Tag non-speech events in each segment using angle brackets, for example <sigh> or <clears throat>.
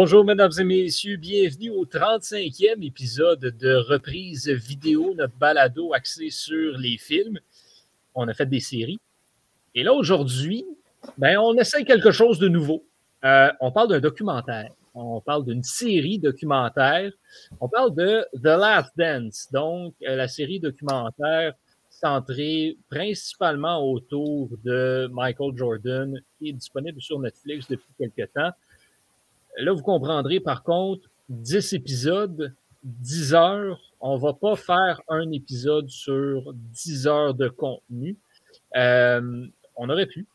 Bonjour, mesdames et messieurs. Bienvenue au 35e épisode de reprise vidéo, notre balado axé sur les films. On a fait des séries. Et là, aujourd'hui, ben, on essaie quelque chose de nouveau. Euh, on parle d'un documentaire. On parle d'une série documentaire. On parle de The Last Dance, donc euh, la série documentaire centrée principalement autour de Michael Jordan, qui est disponible sur Netflix depuis quelques temps. Là, vous comprendrez par contre, 10 épisodes, 10 heures. On ne va pas faire un épisode sur 10 heures de contenu. Euh, on aurait pu.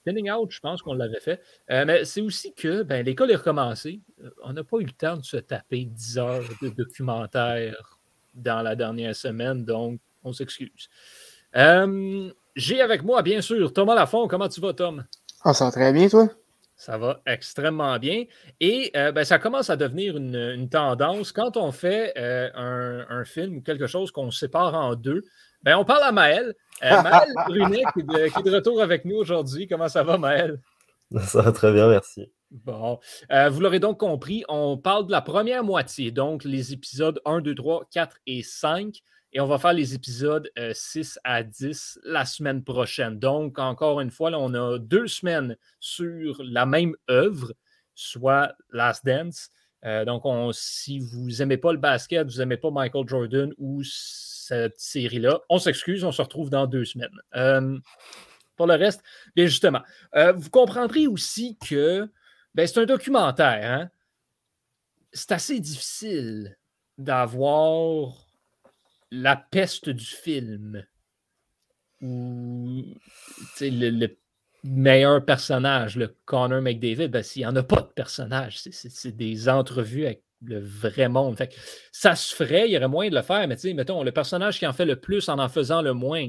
Spinning Out, je pense qu'on l'avait fait. Euh, mais c'est aussi que ben, l'école est recommencée. On n'a pas eu le temps de se taper 10 heures de documentaire dans la dernière semaine, donc on s'excuse. Euh, j'ai avec moi, bien sûr, Thomas Lafont. Comment tu vas, Tom? Ah, ça va très bien, toi? Ça va extrêmement bien. Et euh, ben, ça commence à devenir une, tendance. Quand on fait euh, un, film ou quelque chose qu'on sépare en deux, ben, on parle à Maël. Euh, <laughs> Maël Brunet qui est, de, retour avec nous aujourd'hui. Comment ça va, Maël? <laughs> Ça va très bien, merci. Bon. vous l'aurez donc compris, on parle de la première moitié, donc les épisodes 1, 2, 3, 4 et 5. Et on va faire les épisodes 6 euh, à 10 la semaine prochaine. Donc, encore une fois, on a deux semaines sur la même œuvre, soit Last Dance. Euh, donc, si vous n'aimez pas le basket, vous n'aimez pas Michael Jordan ou cette série-là, on s'excuse, on se retrouve dans deux semaines. Euh, pour le reste, bien justement, vous comprendrez aussi que ben, c'est un documentaire. Hein. C'est assez difficile d'avoir la peste du film. Ou le, meilleur personnage, le Connor McDavid, ben, s'il n'y en a pas de personnage, c'est des entrevues avec le vrai monde. ça se ferait, il y aurait moyen de le faire, mais mettons, le personnage qui en fait le plus en en faisant le moins.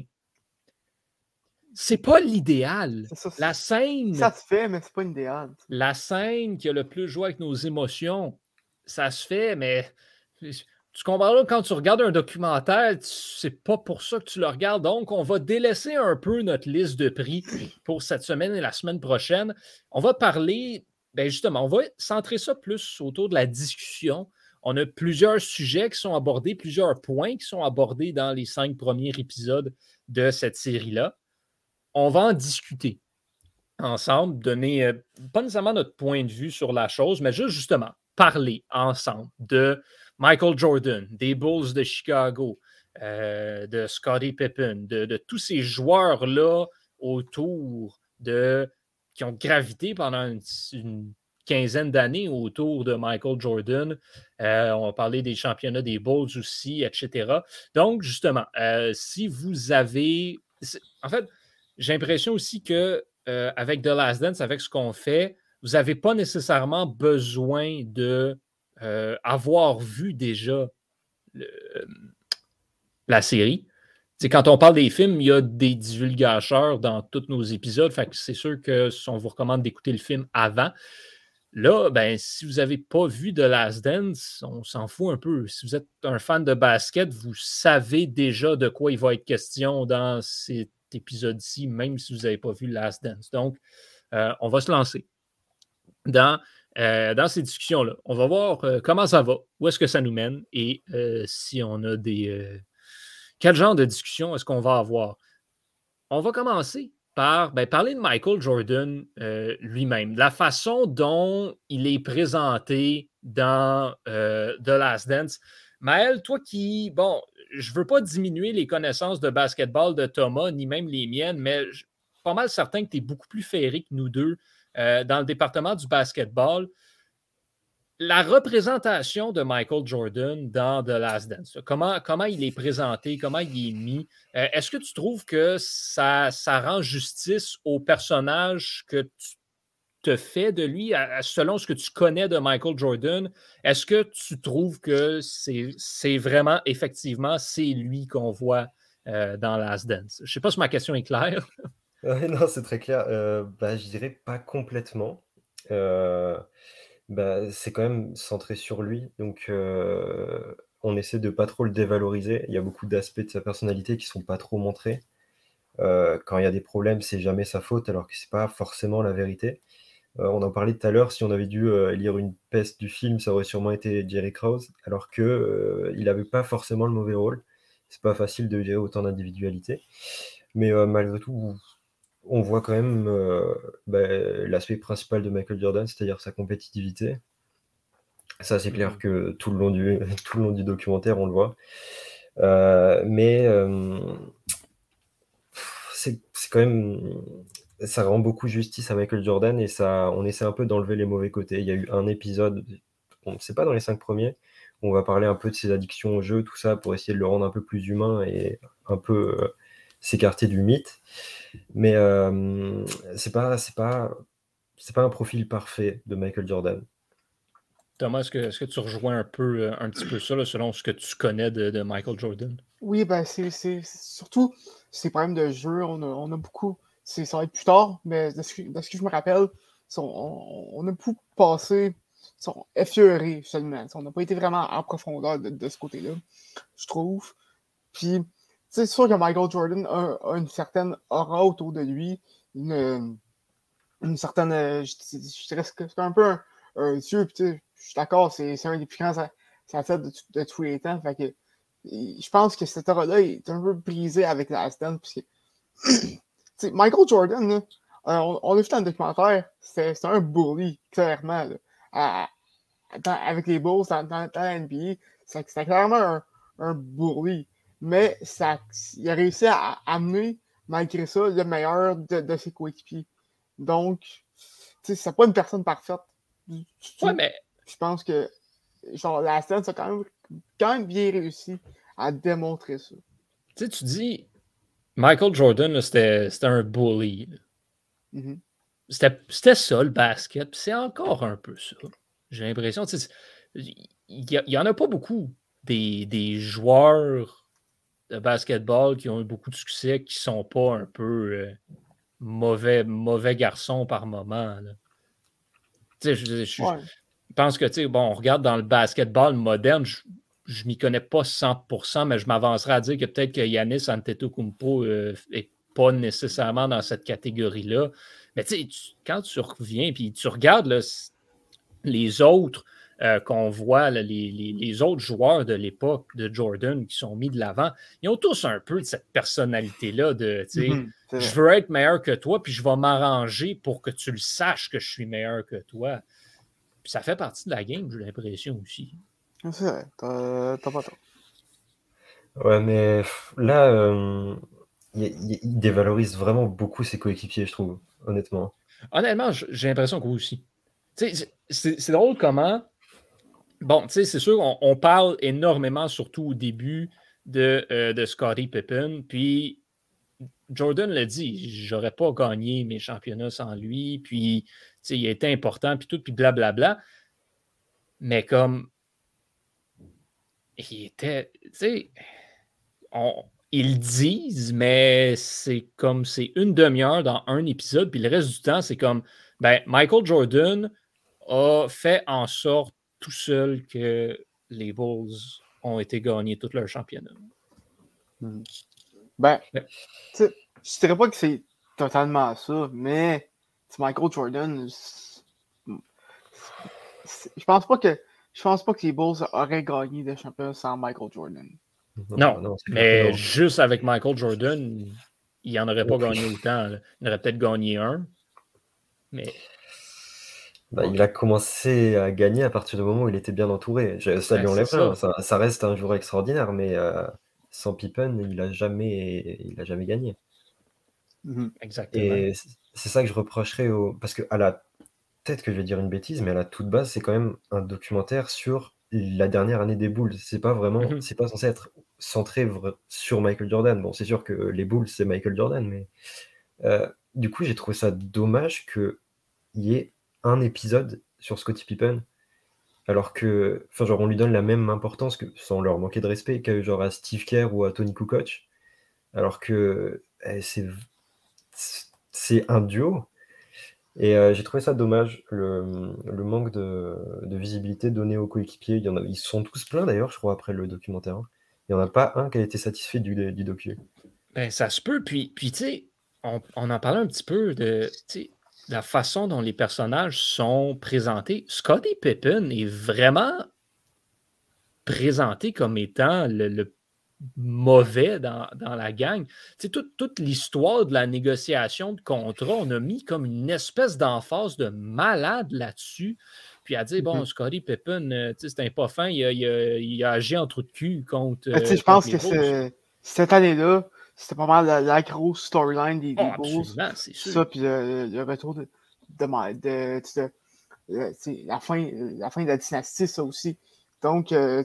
C'est pas l'idéal. La scène. Ça se fait, mais c'est pas l'idéal. La scène qui a le plus joué avec nos émotions, ça se fait, mais tu comprends quand tu regardes un documentaire, c'est pas pour ça que tu le regardes. Donc, on va délaisser un peu notre liste de prix pour cette semaine et la semaine prochaine. On va parler, ben justement, on va centrer ça plus autour de la discussion. On a plusieurs sujets qui sont abordés, plusieurs points qui sont abordés dans les cinq premiers épisodes de cette série-là. On va en discuter ensemble, donner euh, pas nécessairement notre point de vue sur la chose, mais juste justement parler ensemble de Michael Jordan, des Bulls de Chicago, euh, de Scottie Pippen, de, tous ces joueurs-là autour de qui ont gravité pendant une, quinzaine d'années autour de Michael Jordan. Euh, on va parler des championnats des Bulls aussi, etc. Donc, justement, euh, si vous avez. En fait, j'ai l'impression aussi que avec The Last Dance, avec ce qu'on fait, vous n'avez pas nécessairement besoin de euh, avoir vu déjà la série. Quand on parle des films, il y a des divulgateurs dans tous nos épisodes. C'est sûr que on vous recommande d'écouter le film avant. Là, ben, si vous n'avez pas vu The Last Dance, on s'en fout un peu. Si vous êtes un fan de basket, vous savez déjà de quoi il va être question dans cet épisode-ci, même si vous n'avez pas vu The Last Dance. Donc, euh, on va se lancer dans euh, dans ces discussions-là. On va voir euh, comment ça va, où est-ce que ça nous mène et euh, si on a des. quel genre de discussion est-ce qu'on va avoir? On va commencer par ben, parler de Michael Jordan lui-même, la façon dont il est présenté dans The Last Dance. Maël, toi qui, bon, je ne veux pas diminuer les connaissances de basketball de Thomas, ni même les miennes, mais je suis pas mal certain que tu es beaucoup plus ferré que nous deux euh, dans le département du basketball, la représentation de Michael Jordan dans The Last Dance, comment, comment il est présenté, comment il est mis, euh, est-ce que tu trouves que ça, ça rend justice au personnage que tu te fais de lui, selon ce que tu connais de Michael Jordan? Est-ce que tu trouves que c'est vraiment, effectivement, c'est lui qu'on voit euh, dans Last Dance? Je ne sais pas si ma question est claire. <laughs> non, c'est très clair. Euh, bah, je dirais pas complètement. Euh, bah, c'est quand même centré sur lui, donc euh, on essaie de pas trop le dévaloriser. Il y a beaucoup d'aspects de sa personnalité qui sont pas trop montrés. quand il y a des problèmes, c'est jamais sa faute, alors que c'est pas forcément la vérité. on en parlait tout à l'heure, si on avait dû lire une peste du film, ça aurait sûrement été Jerry Krause, alors que il n'avait pas forcément le mauvais rôle. C'est pas facile de gérer autant d'individualité. Mais malgré tout, on voit quand même bah, l'aspect principal de Michael Jordan, c'est-à-dire sa compétitivité. Ça, c'est clair mmh. que tout le long du, <laughs> tout le long du documentaire, on le voit. mais c'est quand même ça rend beaucoup justice à Michael Jordan et ça, on essaie un peu d'enlever les mauvais côtés. Il y a eu un épisode, on ne sait pas dans les cinq premiers, où on va parler un peu de ses addictions au jeu, tout ça, pour essayer de le rendre un peu plus humain et un peu euh, s'écarter du mythe. Mais euh, c'est pas, c'est pas, c'est pas un profil parfait de Michael Jordan. Thomas, est-ce que, tu rejoins un peu, euh, un petit peu ça, selon ce que tu connais de, Michael Jordan? Oui, ben c'est surtout ces problèmes de jeu. On a, on a beaucoup ça va être plus tard, mais de ce que, je me rappelle, on, a pu passer sont effleurés seulement. On n'a pas été vraiment en profondeur de, ce côté-là, je trouve. Puis, c'est sûr que Michael Jordan a, une certaine aura autour de lui, une, certaine. Euh, je, c'est un peu un, dieu, je suis d'accord, c'est un des plus grands athlètes de, de, tous les temps. Fait que, je pense que cette aura-là est un peu brisée avec la puisque <clears throat> Michael Jordan, euh, on, l'a vu dans le documentaire, c'est un bully, clairement. avec les Bulls dans, dans, la NBA, c'était clairement un, un. Mais ça, il a réussi à amener, malgré ça, le meilleur de, ses coéquipiers. Donc, c'est pas une personne parfaite. Ouais, mais... Je pense que genre, la scène, ça a quand même, quand même bien réussi à démontrer ça. Tu sais, tu dis, Michael Jordan, c'était un bully. Mm-hmm. C'était ça le basket, c'est encore un peu ça. J'ai l'impression. Il n'y en a pas beaucoup des, joueurs de basketball qui ont eu beaucoup de succès qui ne sont pas un peu euh, mauvais, mauvais garçons par moment. Je, je, pense que, bon, on regarde dans le basketball moderne, je m'y connais pas 100%, mais je m'avancerai à dire que peut-être que Yanis Antetokounmpo n'est euh, est pas nécessairement dans cette catégorie-là. Mais tu sais, quand tu reviens puis tu regardes les autres euh, qu'on voit, les, autres joueurs de l'époque de Jordan qui sont mis de l'avant, ils ont tous un peu de cette personnalité-là de, tu sais, mhm, je veux être meilleur que toi, puis je vais m'arranger pour que tu le saches que je suis meilleur que toi. Puis ça fait partie de la game, j'ai l'impression aussi. C'est vrai, t'as pas tort. Ouais, mais là, euh, il, dévalorise vraiment beaucoup ses coéquipiers, je trouve, honnêtement. Honnêtement, j'ai l'impression que vous aussi. C'est drôle comment. Bon, tu sais, c'est sûr, on, parle énormément, surtout au début, de, euh, de Scottie Pippen. Puis Jordan l'a dit, j'aurais pas gagné mes championnats sans lui. Puis, tu sais, il été important, puis tout, puis blablabla. Mais comme il était, tu sais, ils disent, mais c'est comme c'est une demi-heure dans un épisode, puis le reste du temps, c'est comme, ben, Michael Jordan a fait en sorte tout seul que les Bulls ont été gagnés tout leur championnat. Hmm. Ben, je ne dirais pas que c'est totalement ça, mais Michael Jordan, je pense pas que je pense pas que les Bulls auraient gagné des championnats sans Michael Jordan. Non, mais juste avec Michael Jordan, il n'en aurait pas gagné autant. Il aurait peut-être gagné un. Mais. Bah, il a commencé à gagner à partir du moment où il était bien entouré. Ça lui enlève ça. ça. reste un joueur extraordinaire, mais euh, sans Pippen, il n'a jamais, il a jamais gagné. Mhm. Exactement. Et c'est ça que je reprocherais au. Parce qu'à la peut-être que je vais dire une bêtise, mais à la toute base, c'est quand même un documentaire sur la dernière année des Bulls. C'est pas vraiment, mhm. c'est pas censé être centré sur Michael Jordan. Bon, c'est sûr que les Bulls, c'est Michael Jordan, mais euh, du coup, j'ai trouvé ça dommage qu'il y ait un épisode sur Scottie Pippen, alors que, enfin, genre, on lui donne la même importance que, sans leur manquer de respect, qu'à genre à Steve Kerr ou à Tony Kukoc, alors que eh, c'est c'est un duo et euh, j'ai trouvé ça dommage, le, manque de, visibilité donnée aux coéquipiers. Il en ils sont tous pleins d'ailleurs, je crois, après le documentaire. Il n'y en a pas un qui a été satisfait du, du docu. Ben, ça se peut. Puis, puis tu sais, on, en parlait un petit peu de. La façon dont les personnages sont présentés, Scotty Pippen est vraiment présenté comme étant le, mauvais dans, la gang. Tu toute, toute l'histoire de la négociation de contrat, on a mis comme une espèce d'emphase de malade là-dessus. Puis à dire, bon, mm-hmm. Scotty Pippen, euh, c'est un pas fin, il a, il, a, agi en trou de cul contre. je euh, pense que cette année-là, c'était pas mal la, grosse storyline des, des oh, Bulls. c'est sûr. Ça, puis le, retour de, de, la, fin, la fin de la dynastie, ça aussi. Donc, euh,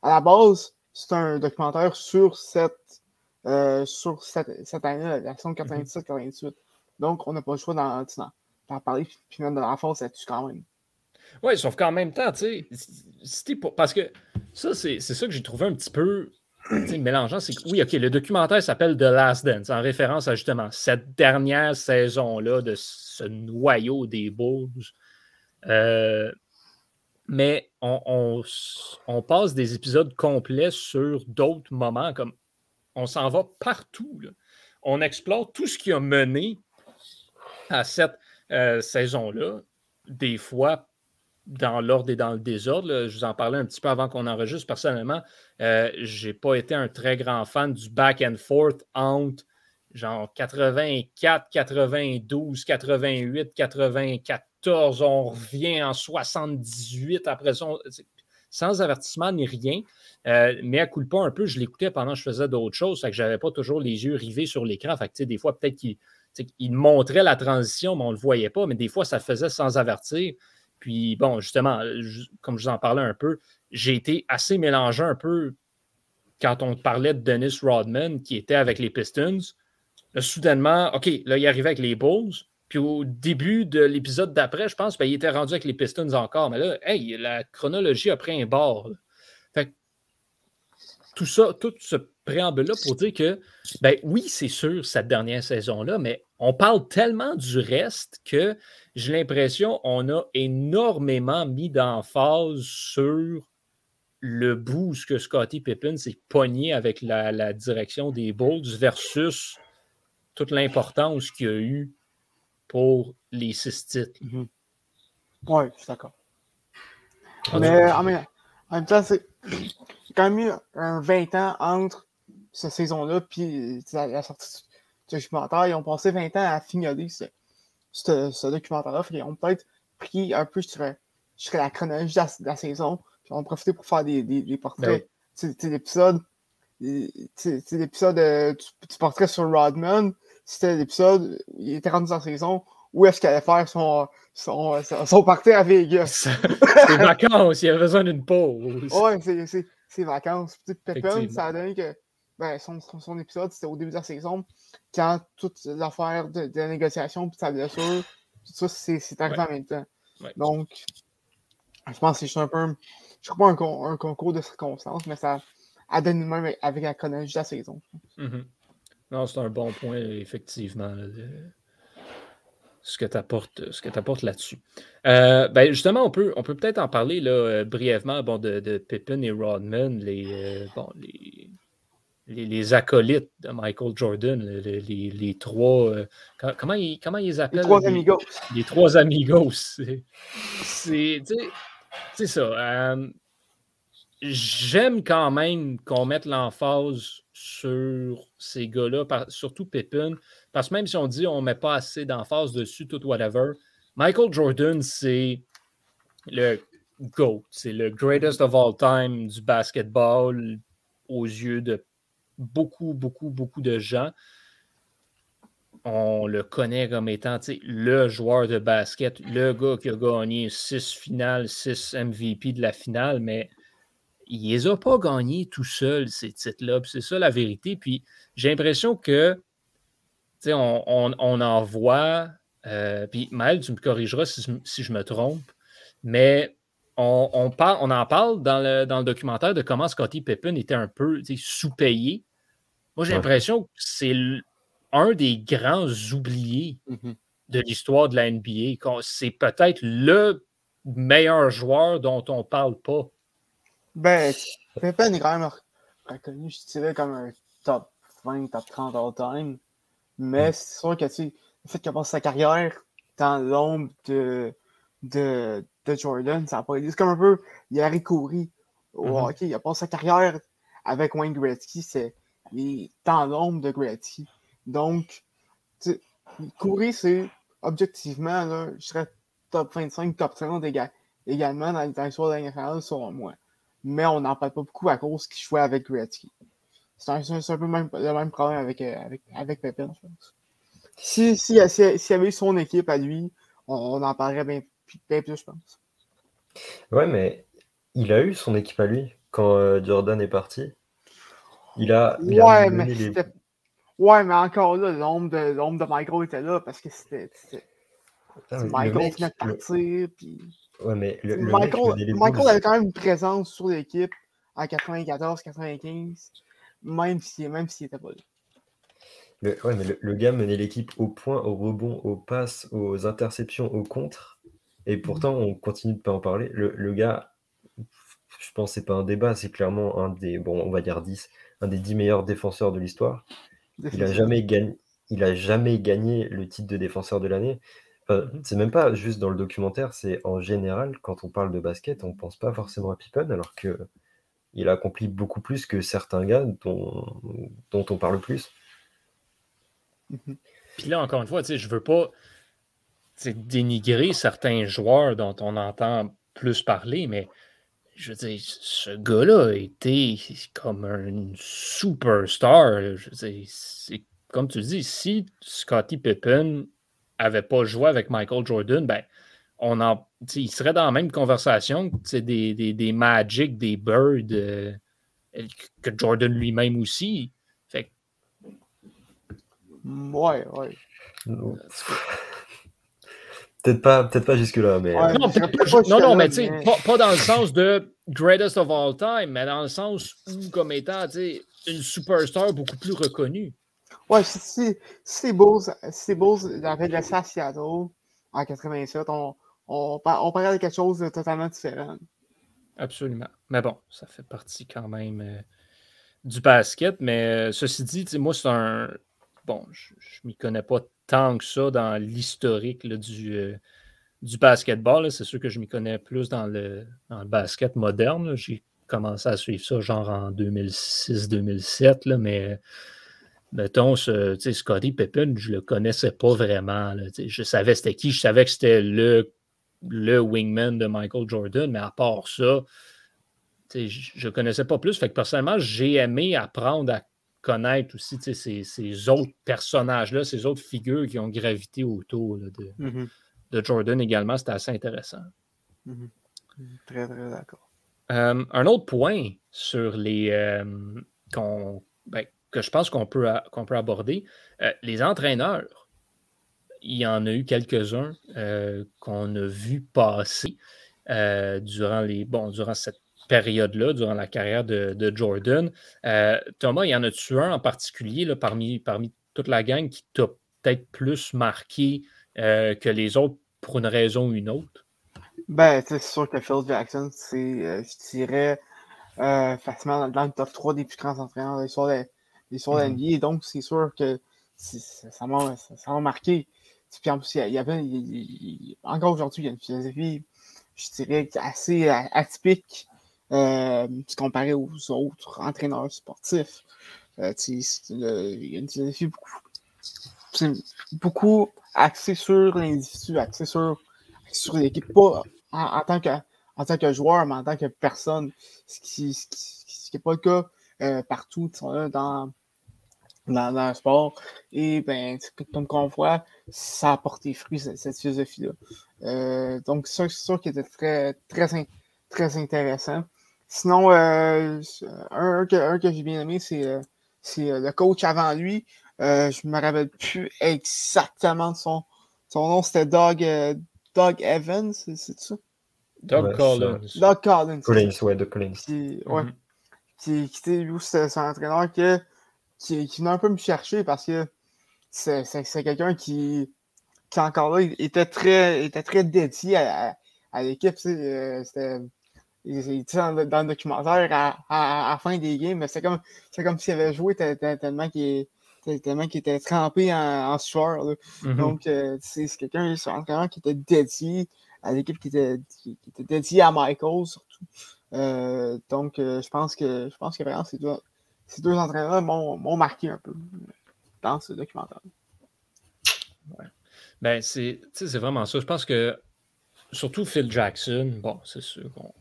à la base, c'est un documentaire sur cette, euh, sur cette, cette année, l'action 97-98. Mm-hmm. Donc, on n'a pas le choix d'en, parler, puis même de la force là-dessus quand même. Oui, sauf qu'en même temps, tu sais, parce que ça, c'est ça que j'ai trouvé un petit peu oui, OK, le documentaire s'appelle The Last Dance, en référence à justement cette dernière saison-là de ce noyau des Bulls. Euh, mais on, passe des épisodes complets sur d'autres moments, comme on s'en va partout. On explore tout ce qui a mené à cette euh, saison-là, des fois dans l'ordre et dans le désordre. Je vous en parlais un petit peu avant qu'on enregistre. Personnellement, euh, je n'ai pas été un très grand fan du back and forth entre genre 84, 92, 88, 94. On revient en 78 après ça. sans avertissement ni rien. Euh, mais à coup de pas un peu, je l'écoutais pendant que je faisais d'autres choses. que je n'avais pas toujours les yeux rivés sur l'écran. Fait des fois, peut-être qu'il montrait la transition, mais on ne le voyait pas. Mais des fois, ça faisait sans avertir. Puis bon, justement, comme je vous en parlais un peu, j'ai été assez mélangé un peu quand on parlait de Dennis Rodman qui était avec les Pistons. soudainement, OK, là, il arrivait avec les Bulls. Puis au début de l'épisode d'après, je pense, ben, il était rendu avec les Pistons encore. Mais là, hey, la chronologie a pris un bord. Fait tout ça, tout ce préambule-là pour dire que, ben oui, c'est sûr, cette dernière saison-là, mais on parle tellement du reste que j'ai l'impression qu'on a énormément mis d'emphase sur le boost que Scotty Pippen s'est pogné avec la, direction des Bulls versus toute l'importance qu'il y a eu pour les six titres. Mhm. Oui, je suis d'accord. Mais en même, temps, c'est quand même eu un 20 ans entre cette saison-là et la, sortie du documentaire. Ils ont passé 20 ans à fignoler ce, documentaire-là. Ils ont peut-être pris un peu, je dirais, la chronologie de la, saison, puis on a profité pour faire des, des, portraits. C'est l'épisode l'épisode euh, du, portrait sur Rodman, c'était l'épisode, il était rendu dans la saison, où est-ce qu'il allait faire son, son, son, party à Vegas? c'est vacances, il a besoin d'une pause. Ouais, c'est vacances. Pépin, ça a donné que ben, son, son, épisode, c'était au début de la saison, quand toutes les affaires de, de la négociation puis sa blessure, tout ça, c'est arrivé en même temps. Donc, je pense que c'est un peu, je crois pas un, un, concours de circonstances, mais ça a donné même avec la chronologie de la saison. Mm-hmm. Non, c'est un bon point, effectivement. ce que tu apportes, là-dessus. Euh, ben justement, on peut on peut peut-être en parler là, euh, brièvement bon, de, de Pippin et Rodman, les, euh, bon, les, les, acolytes de Michael Jordan, les, trois. Euh, comment, ils, comment ils appellent? Les trois amigos. Les trois amigos. C'est ça. Euh, j'aime quand même qu'on mette l'emphase sur ces gars-là, surtout Pippin, parce que même si on dit on ne met pas assez d'emphase dessus, tout whatever, Michael Jordan, c'est le GOAT, c'est le greatest of all time du basketball aux yeux de beaucoup, beaucoup, beaucoup de gens. On le connaît comme étant le joueur de basket, le gars qui a gagné six finales, six MVP de la finale, mais il les a pas gagnés tout seul, ces titres-là. C'est ça la vérité. Puis j'ai l'impression que on, en voit. Euh, puis Maël, tu me corrigeras si je me trompe, mais on, on, on en parle dans le, dans le, documentaire de comment Scottie Pippen était un peu sous-payé. Moi, j'ai l'impression que c'est un des grands oubliés mm-hmm. de l'histoire de la NBA. C'est peut-être le meilleur joueur dont on ne parle pas. Ben, Pippen est quand même reconnu, je dirais, comme un top 20, top 30 all-time. Mais c'est sûr que, tu le fait qu'il a passé sa carrière dans l'ombre de, de, de, Jordan. Ça pas C'est comme un peu Yari Coury au mm-hmm. hockey. Il a passé sa carrière avec Wayne Gretzky. C'est dans l'ombre de Gretzky. Donc, Coury, c'est objectivement, là, je serais top 25, top 30 également dans, dans l'histoire de la NFL, selon moi. Mais on n'en parle pas beaucoup à cause qu'il jouait avec Gretzky. C'est un, un, peu même, le même problème avec, euh, avec, avec Pepin, je pense. Si, si, si, s'il y avait eu son équipe à lui, on, en parlerait bien, plus, je pense. Ouais, mais il a eu son équipe à lui quand euh, Jordan est parti. Il a. Il ouais, mais ouais, mais encore là, l'ombre de, l'ombre de Michael était là parce que c'était. Michael venait de partir. Puis... Ouais, mais le, Michael, Michael avait quand même une présence sur l'équipe en 94-95, même s'il même n'était pas là. Le, ouais, mais le, gars menait l'équipe au point, au rebond, aux passes, aux interceptions, aux contres. Et pourtant, on continue de pas en parler. Le, gars, je pense que c'est pas un débat, c'est clairement un des, bon, on va dire 10, un des 10 meilleurs défenseurs de l'histoire. Il a jamais gagné. Il a jamais gagné le titre de défenseur de l'année. Mhm. c'est même pas juste dans le documentaire, c'est en général, quand on parle de basket, on pense pas forcément à Pippen, alors que il a accompli beaucoup plus que certains gars dont, dont on parle plus. Mhm. Puis là, encore une fois, je veux pas dénigrer certains joueurs dont on entend plus parler, mais je veux dire, ce gars-là a été comme un superstar. Je veux dire, c'est comme tu dis, si Scottie Pippen avait pas joué avec Michael Jordan, ben, on en, il serait dans la même conversation des, des, des Magic, des Birds, euh, que Jordan lui-même aussi. Fait Ouais, ouais. Peut-être pas, peut pas jusque-là, mais. Euh, non, non, non, mais tu sais, pas, pas, dans le sens de greatest of all time, mais dans le sens où, comme étant une superstar beaucoup plus reconnue. Ouais, si, si, beau, si beau avait laissé à Seattle en 87, on, on, on parlait de quelque chose de totalement différent. Absolument. Mais bon, ça fait partie quand même euh, du basket. Mais euh, ceci dit, moi, c'est un. Bon, je ne m'y connais pas tant que ça dans l'historique du, euh, du basketball. C'est sûr que je m'y connais plus dans le, dans le basket moderne. J'ai commencé à suivre ça genre en 2006-2007, mais mettons, ce, Scotty Pippen, je le connaissais pas vraiment. je savais c'était qui, je savais que c'était le, le wingman de Michael Jordan, mais à part ça, je ne connaissais pas plus. Fait que personnellement, j'ai aimé apprendre à connaître aussi ces, ces, autres personnages-là, ces autres figures qui ont gravité autour de, mm-hmm. de, Jordan également. C'était assez intéressant. Mm-hmm. Très, très d'accord. Euh, un autre point sur les euh, ben, que je pense qu'on peut, qu'on peut aborder, euh, les entraîneurs. Il y en a eu quelques-uns qu'on a vu passer durant, les, bon, durant cette période-là, durant la carrière de, Jordan. Euh, Thomas, il y en a-tu un en particulier là, parmi, parmi toute la gang qui t'a peut-être plus marqué euh, que les autres pour une raison ou une autre? Ben, c'est sûr que Phil Jackson, c'est, euh, je dirais, facilement dans le top 3 des plus grands entraîneurs de l'histoire de, l'histoire de mm-hmm. Donc, c'est sûr que ça m'a marqué. Puis en plus, il y avait, encore aujourd'hui, il y a une philosophie, je dirais, assez atypique euh, comparé aux autres entraîneurs sportifs. Euh, il y a une philosophie beaucoup, beaucoup axée sur l'individu, axée sur, sur l'équipe, pas en, tant que, en tant que joueur, mais en tant que personne, ce qui n'est pas le cas euh, partout dans, dans, le sport. Et ben, comme on voit, ça a porté fruit, cette, philosophie-là. Donc, c'est sûr, qu'il était très, très, très intéressant. Sinon, euh, un, que, j'ai bien aimé, c'est euh, euh, le coach avant lui. je ne me rappelle plus exactement de son, son nom. C'était Doug, Doug Evans, c'est ça? Doug Collins. Doug Collins. Collins, ouais, Doug Collins. Qui, ouais. Mm-hmm. Qui, qui était, lui, c'est un entraîneur qui, qui, qui venait un peu me chercher parce que c'est quelqu'un qui, qui, encore là, était très, était très dédié à, à, l'équipe. C'était il, dans, dans, le documentaire à, à, la fin des games, c'est comme, comme s'il avait joué tellement qu'il tellement qu'il était trempé en, en sueur. Mhm. Donc, euh, c'est quelqu'un c'est un entraîneur qui était dédié à l'équipe, qui était, qui, qui était dédié à Michael surtout. Euh, donc, euh, je pense que je pense que vraiment ces deux, ces deux entraîneurs m'ont marqué un peu dans ce documentaire. Ben, c'est vraiment ça. Je pense que surtout Phil Jackson, bon, c'est sûr qu'on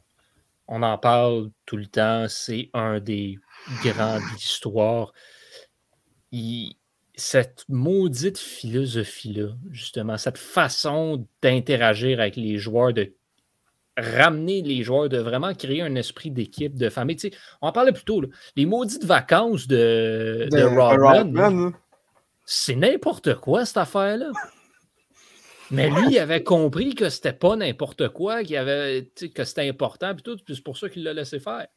on en parle tout le temps. C'est un des grands de l'histoire. Cette maudite philosophie-là, justement, cette façon d'interagir avec les joueurs, de ramener les joueurs, de vraiment créer un esprit d'équipe, de famille. Tu sais, on en parlait plus tôt, là. les maudites vacances de, de, Rodman, là. c'est n'importe quoi cette affaire-là. Mais lui, il avait compris que c'était pas n'importe quoi, qu'il avait, que c'était important, puis tout, puis c'est pour ça qu'il l'a laissé faire.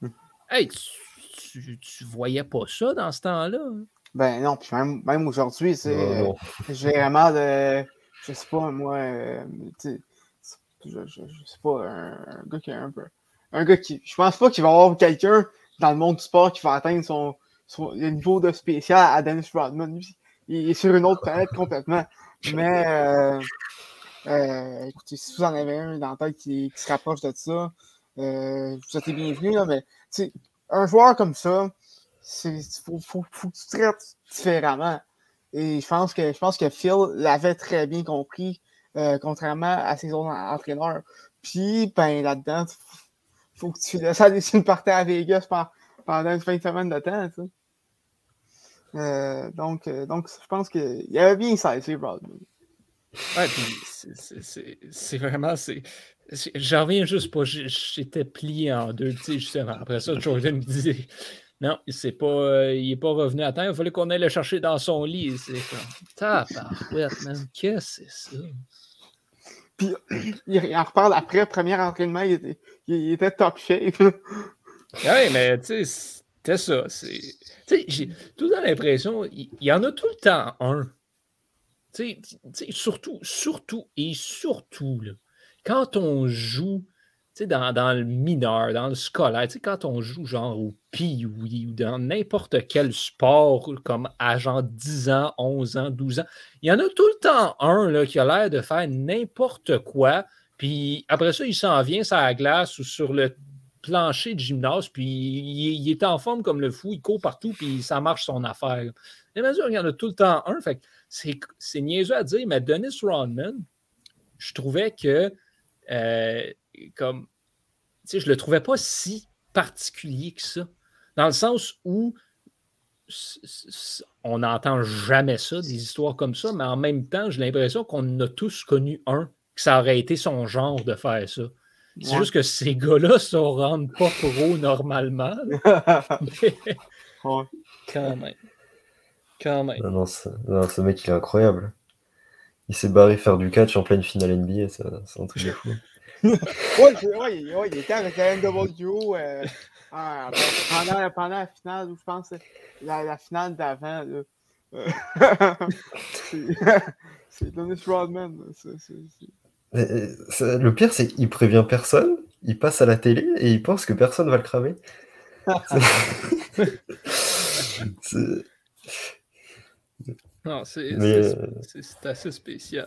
Hmm. Hey, tu, tu, tu voyais pas ça dans ce temps-là? hein? Ben non, puis même, même aujourd'hui, c'est. Non. J'ai vraiment de. Je sais pas, moi. euh, je, je, je sais pas, un, un gars qui a un peu. Un gars qui. Je pense pas qu'il va y avoir quelqu'un dans le monde du sport qui va atteindre son, son le niveau de spécial à Dennis Rodman. Lui, il est sur une autre planète complètement. Mais euh, euh, écoutez, si vous en avez un dans la tête qui, qui se rapproche de ça, euh, vous êtes là, mais un joueur comme ça, c'est faut, faut, faut que tu traites différemment. Et je pense que je pense que Phil l'avait très bien compris, contrairement à ses autres en- entraîneurs. Puis ben là-dedans, faut, faut que tu laisses aller sur une partie à Vegas pen- pendant une fin de semaine de temps, donc, euh, donc, je pense qu'il avait bien saisi Rodman. Ouais, puis c'est- vraiment. J'en reviens juste pas. J'étais plié en deux, tu sais, justement. Après ça, Jordan me disait non, c'est pas, euh, il n'est pas revenu à temps. Il fallait qu'on aille le chercher dans son lit. C'est comme. Qu'est-ce que c'est ça? Puis <clears throat> il, il en reparle après, premier entraînement, il était, il était top shape. Oui, mais tu sais, c'était ça. j'ai tout temps l'impression, il y, en a tout le temps un. Surtout, surtout et surtout, là, quand on joue, dans, dans le mineur, dans le scolaire, quand on joue genre au pee-wee ou dans n'importe quel sport comme à genre 10 ans, 11 ans, 12 ans, il y en a tout le temps un là, qui a l'air de faire n'importe quoi, puis après ça, il s'en vient sur la glace ou sur le plancher de gymnase, puis il, il est en forme comme le fou, il court partout, puis ça marche son affaire. Et mesure, il y en a tout le temps un. Fait c'est, niaiseux à dire, mais Dennis Rodman, je trouvais que euh, comme je le trouvais pas si particulier que ça. Dans le sens où on n'entend jamais ça, des histoires comme ça, mais en même temps, j'ai l'impression qu'on a tous connu un, que ça aurait été son genre de faire ça. C'est Ouais. juste que ces gars-là ne se rendent pas pro normalement. Mais <laughs> Ouais. quand même. Quand même. Non, non, ce, non, ce mec, il est incroyable. Il s'est barré faire du catch en pleine finale NBA, ça- c'est un truc de fou. <laughs> Ouais, ouais, il- ouais, il était avec la NWO euh, ben, pendant, pendant la finale, où je pense la, la finale d'avant. Euh, <laughs> c'est- Dennis Rodman. c'est- c'est- euh, c'est- le pire, c'est qu'il prévient personne, il passe à la télé et il pense que personne va le cramer. <laughs> Non, c'est Mais, euh, c'est- assez spécial.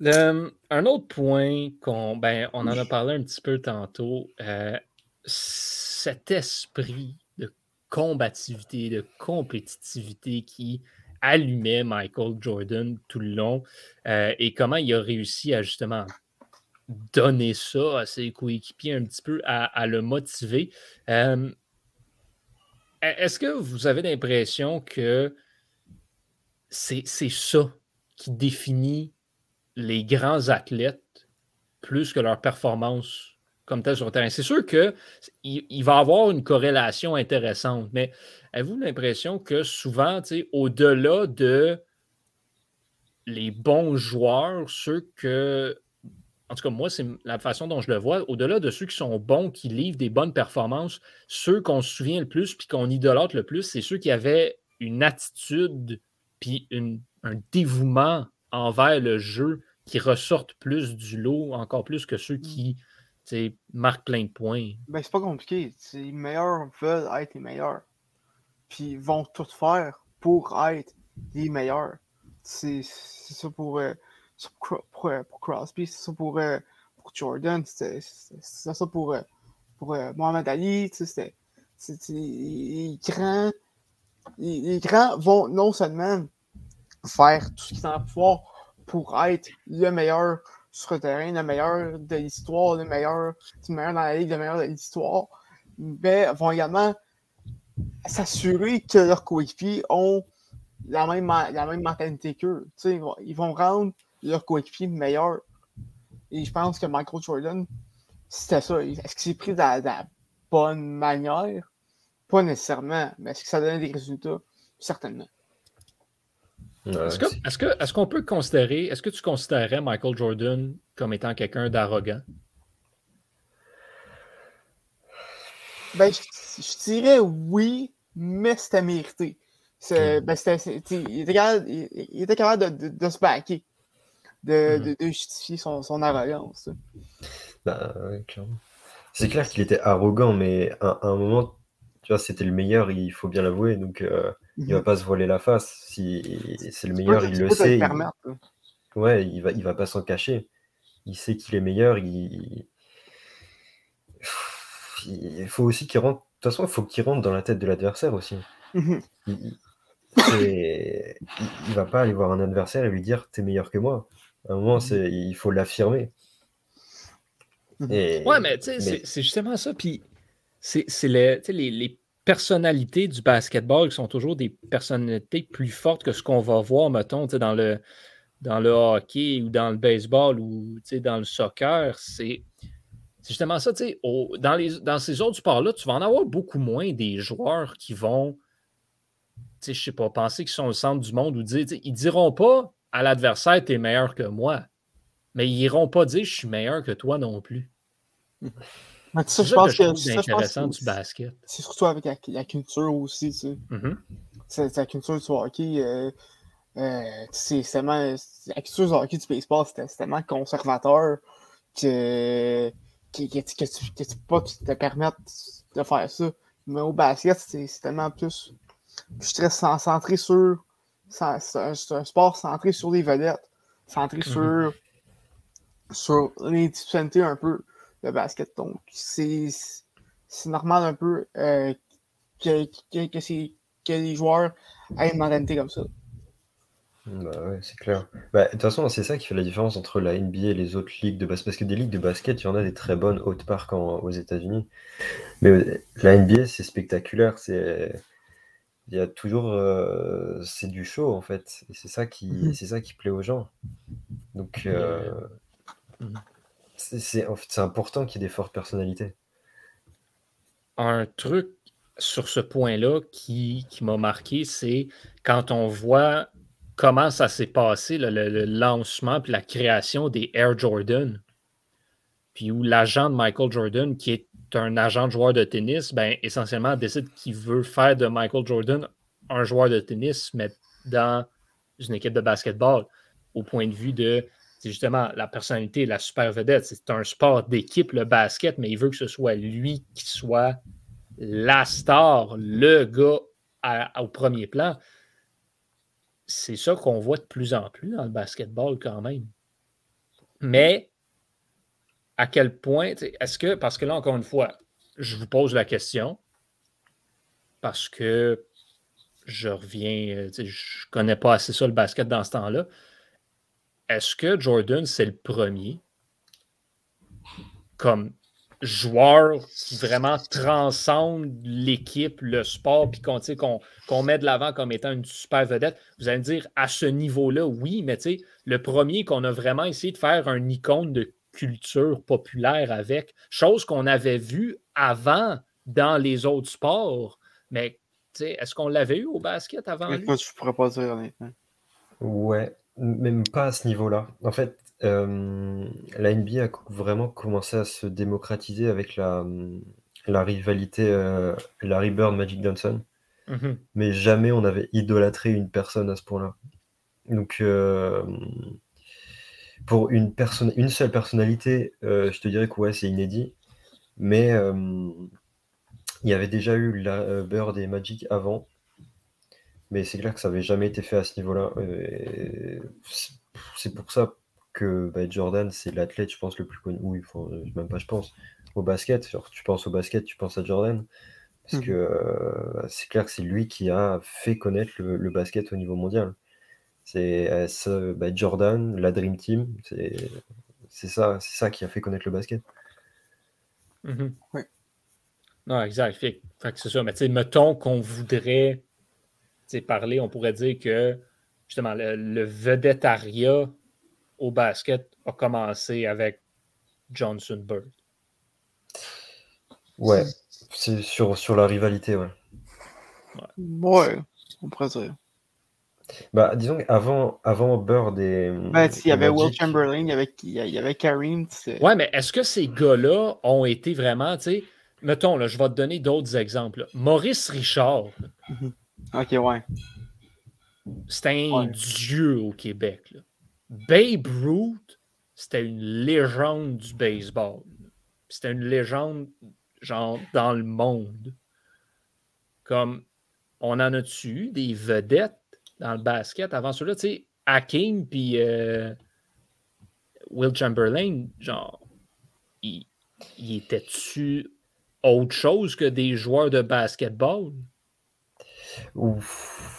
Le- un autre point qu'on ben, on en a parlé un petit peu tantôt, euh, cet esprit de combativité, de compétitivité qui allumait Michael Jordan tout le long euh, et comment il a réussi à justement donner ça à ses coéquipiers un petit peu, à, le motiver. Euh, est-ce que vous avez l'impression que c'est c'est ça qui définit les grands athlètes plus que leur performance comme telle sur le terrain? C'est sûr qu'il il va y avoir une corrélation intéressante, mais avez-vous l'impression que souvent, au-delà de les bons joueurs, ceux que. En tout cas, moi, c'est la façon dont je le vois. Au-delà de ceux qui sont bons, qui livrent des bonnes performances, ceux qu'on se souvient le plus puis qu'on idolâtre le plus, c'est ceux qui avaient une attitude puis une- un dévouement envers le jeu qui ressortent plus du lot, encore plus que ceux qui marquent plein de points. Ben, c'est pas compliqué. Les meilleurs veulent être les meilleurs. puis vont tout faire pour être les meilleurs. C'est ça pour, euh, pour, euh, pour, Crosby, c'est ça pour, euh, pour Jordan, c'est ça pour, pour Mohamed Ali. Les grands, grands vont non seulement faire tout ce qu'ils ont à pouvoir pour être le meilleur sur le terrain, le meilleur de l'histoire, le meilleur, le meilleur dans la ligue, le meilleur de l'histoire, mais vont également s'assurer que leurs coéquipiers ont la même, la même mentalité qu'eux. Ils vont rendre leurs coéquipiers meilleurs. Et je pense que Michael Jordan, c'était ça. Est-ce qu'il s'est pris de la, bonne manière? Pas nécessairement, mais est-ce que ça donne des résultats? Certainement. Est-ce qu'on est qu'on peut considérer, est-ce que tu considérerais Michael Jordan comme étant quelqu'un d'arrogant? Ben, je, dirais oui, mais c'était mérité. Hmm. Ben, il, était capable, il, était capable de, de, se baquer, de, hmm. de, justifier son, son arrogance. Ben, c'est clair qu'il était arrogant, mais à, un moment, tu vois, c'était le meilleur, il faut bien l'avouer, donc euh, il va mhm. pas se voiler la face. Si c'est le meilleur, il le sait. Ouais, il va, il va pas s'en cacher. Il sait qu'il est meilleur, il il faut aussi qu'il rentre. De toute façon, il faut qu'il rentre dans la tête de l'adversaire aussi. Mhm. il, il, va pas aller voir un adversaire et lui dire t'es meilleur que moi. À un moment, c'est, il faut l'affirmer. Mhm. ouais, mais, c'est justement ça. Puis c'est les, les, les, personnalités du basketball qui sont toujours des personnalités plus fortes que ce qu'on va voir, mettons, dans le, dans le hockey ou dans le baseball ou dans le soccer. C'est justement ça, sais, dans, dans ces autres sports-là, tu vas en avoir beaucoup moins des joueurs qui vont, je sais pas, penser qu'ils sont le centre du monde ou dire, ils diront pas à l'adversaire, tu es meilleur que moi, mais ils iront pas dire, je suis meilleur que toi non plus. <laughs> C'est ça, je pense que, intéressant du basket. C'est surtout avec la, culture aussi, tu sais. Mm-hmm. C'est la culture du hockey. Euh, euh, c'est tellement, la culture du hockey du baseball, c'est tellement conservateur que que, que, tu, pas te permettre de faire ça. Mais au basket, c'est tellement plus. Je suis très centré sur. C'est un, sport centré sur les vedettes, centré mhm. sur, sur l'individualité un peu, le basket. Donc, c'est normal un peu euh, que, que, que, les joueurs aient une mentalité comme ça. Bah ouais, c'est clair. Bah, de toute façon, c'est ça qui fait la différence entre la NBA et les autres ligues de basket. Parce que des ligues de basket, il y en a des très bonnes haute part aux États-Unis. Mais euh, la NBA, c'est spectaculaire. C'est, il y a toujours, euh, c'est du show en fait. Et c'est ça qui, mhm. c'est ça qui plaît aux gens. Donc, euh, mhm. C'est, important qu'il y ait des fortes personnalités. Un truc sur ce point-là qui, qui m'a marqué, c'est quand on voit comment ça s'est passé, le, lancement puis la création des Air Jordan. Puis où l'agent de Michael Jordan, qui est un agent de joueur de tennis, ben, essentiellement décide qu'il veut faire de Michael Jordan un joueur de tennis, mais dans une équipe de basketball, au point de vue de c'est justement la personnalité, la super vedette. C'est un sport d'équipe, le basket, mais il veut que ce soit lui qui soit la star, le gars au premier plan c'est ça qu'on voit de plus en plus dans le basketball quand même. Mais à quel point, est-ce que, parce que là, encore une fois, je vous pose la question, parce que je reviens, euh, je ne connais pas assez ça le basket dans ce temps-là. Est-ce que Jordan, c'est le premier comme joueur qui vraiment transcende l'équipe, le sport, puis qu'on met de l'avant comme étant une super vedette? Vous allez me dire, à ce niveau-là, oui, mais le premier qu'on a vraiment essayé de faire un icône de culture populaire avec, chose qu'on avait vue avant dans les autres sports, mais est-ce qu'on l'avait eu au basket avant? Je ne pourrais pas dire honnêtement. Ouais, même pas à ce niveau-là. En fait, euh, la NBA a vraiment commencé à se démocratiser avec la, la rivalité euh, Larry Bird, Magic Johnson. Mhm. Mais jamais on avait idolâtré une personne à ce point-là. Donc, euh, pour une, personne, une seule personnalité, je te dirais que ouais, c'est inédit. Mais il y avait déjà eu la, Bird et Magic avant. Mais c'est clair que ça n'avait jamais été fait à ce niveau-là. C'est pour ça que bah, Jordan, c'est l'athlète, je pense, le plus connu. Oui, même pas, je pense. Au basket, tu penses au basket, tu penses à Jordan. Parce mmh que euh, c'est clair que c'est lui qui a fait connaître le, basket au niveau mondial. C'est euh, bah, Jordan, la Dream Team, c'est ça, ça qui a fait connaître le basket. Mmh oui. Non, exact. c'est ça. Mais mettons qu'on voudrait parler, on pourrait dire que justement le, le vedettariat au basket a commencé avec Johnson Bird. Ouais, c'est sur, sur la rivalité, ouais. Ouais, on pourrait dire. Bah, disons qu'avant avant Bird et. Ben, il y avait Will Chamberlain, il y avait, il y avait Kareem. Ouais, mais est-ce que ces gars-là ont été vraiment, tu sais, mettons, là, je vais te donner d'autres exemples. Maurice Richard. Mhm. Ok, ouais. C'était un dieu au Québec. Là. Babe Ruth, c'était une légende du baseball. C'était une légende, genre, dans le monde. Comme, on en a dessus des vedettes dans le basket. Avant cela, tu sais, Hakim puis euh, Will Chamberlain, genre, il, il était-tu autre chose que des joueurs de basketball? Ouf.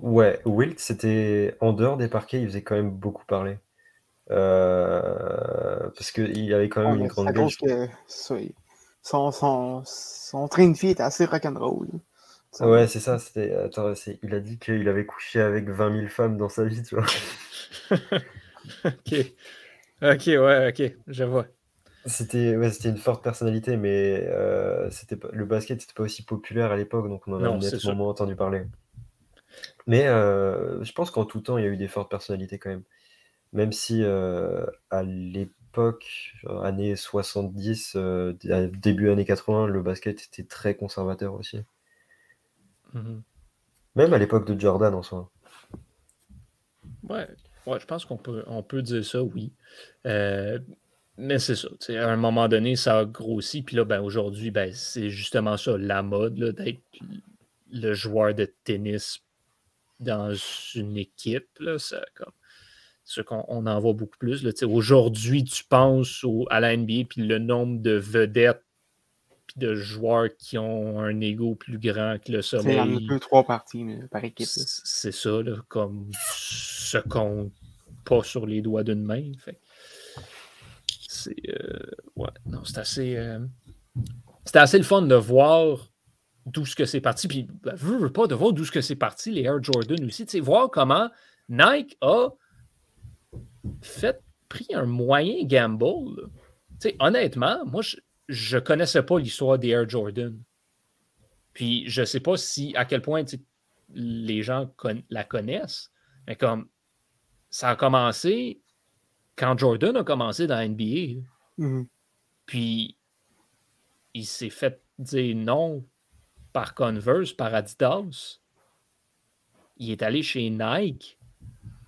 Ouais, Wilt, c'était en dehors des parquets, il faisait quand même beaucoup parler. Euh, parce qu'il avait quand même une grande gueule. son, son, son, train de vie était assez rock'n'roll. Ouais, c'est ça. C'était, attends, il a dit qu'il avait couché avec 20 000 femmes dans sa vie, tu vois. <laughs> ok. Ok, ouais, ok, je vois. C'était ouais, une forte personnalité, mais euh, c'était le basket, c'était pas aussi populaire à l'époque, donc on en a nettement moins entendu parler. Mais euh, je pense qu'en tout temps, il y a eu des fortes personnalités quand même. Même si euh, à l'époque, années 70, euh, début années 80, le basket était très conservateur aussi. Mmh même à l'époque de Jordan en soi. Ouais, ouais je pense qu'on peut, on peut dire ça, oui. Mais c'est ça. À un moment donné, ça a grossi. Puis là, ben, aujourd'hui, ben, c'est justement ça, la mode d'être le joueur de tennis dans une équipe. Là, ça, comme, ce qu'on on en voit beaucoup plus. Aujourd'hui, tu penses au, à la NBA, puis le nombre de vedettes puis de joueurs qui ont un ego plus grand que le sommeil. Il y en a deux, trois parties par équipe. C'est ça, là, comme ce compte pas sur les doigts d'une main. Fait. C'est euh, ouais, non, c'est assez. Euh, c'était assez le fun de voir d'où ce que c'est parti. Puis, ben, veux, pas de voir d'où ce que c'est parti, les Air Jordan aussi. Voir comment Nike a fait, pris un moyen gamble. Tu sais, honnêtement, moi, je ne connaissais pas l'histoire des Air Jordan. Puis, je sais pas si, à quel point les gens la connaissent, mais comme ça a commencé quand Jordan a commencé dans la NBA. Mm-hmm. Puis, il s'est fait dire non par Converse, par Adidas. Il est allé chez Nike.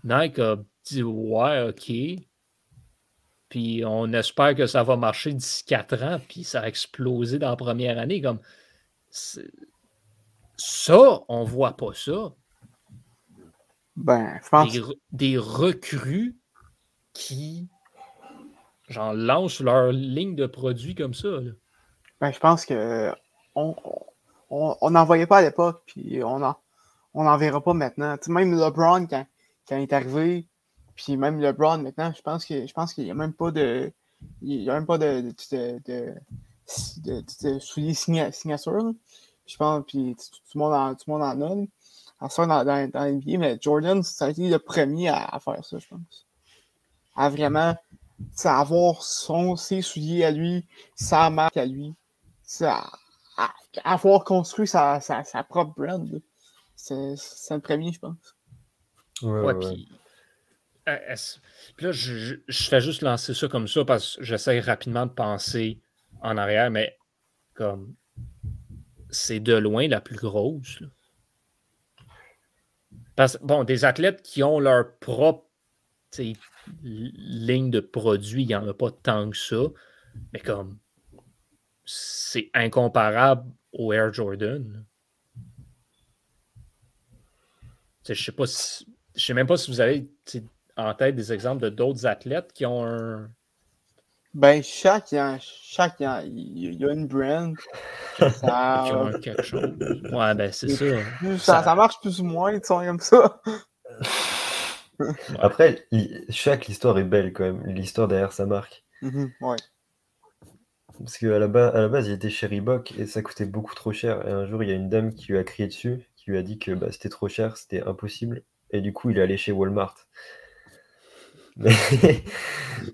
Nike a dit Ouais, OK. Puis on espère que ça va marcher d'ici quatre ans. Puis ça a explosé dans la première année. Comme ça, on voit pas ça. Ben, je pense. Des, recrues qui genre, lancent leur ligne de produits comme ça. Ben, je pense que on, n'en voyait pas à l'époque, puis on n'en on verra pas maintenant. même LeBron, quand, quand il est arrivé, puis même LeBron maintenant, je pense que je pense qu'il n'y a même pas de. Il y a même pas de, de, de, de, signature. Je pense, puis tout, le monde en, tout le monde en a. Soi, dans, dans, l'NBA, mais Jordan, ça a été le premier à, faire ça, je pense. À vraiment avoir son, ses souliers à lui, sa marque à lui. Ça, avoir construit sa, sa, sa propre brand. C'est le premier, je pense. Ouais, puis. Euh, là, je, je, fais juste lancer ça comme ça parce que j'essaie rapidement de penser en arrière, mais comme c'est de loin la plus grosse. Parce bon, des athlètes qui ont leur propre ligne de produits, il n'y en a pas tant que ça, mais comme c'est incomparable au Air Jordan. je sais pas si, je sais même pas si vous avez en tête des exemples de d'autres athlètes qui ont un. Ben, chaque, il y a, chaque, il y a, il y a une brand. <laughs> Ça... qui ont quelque chose. Ouais, ben, c'est ça. Ça, ça. marche plus ou moins, tu sais, comme ça. <laughs> Après, chaque histoire est belle quand même, l'histoire derrière sa marque. Mm-hmm, ouais. Parce qu'à la, base, à la base, il était chez Reebok et ça coûtait beaucoup trop cher. Et un jour, il y a une dame qui lui a crié dessus, qui lui a dit que bah, c'était trop cher, c'était impossible. Et du coup, il est allé chez Walmart. <laughs> Mais,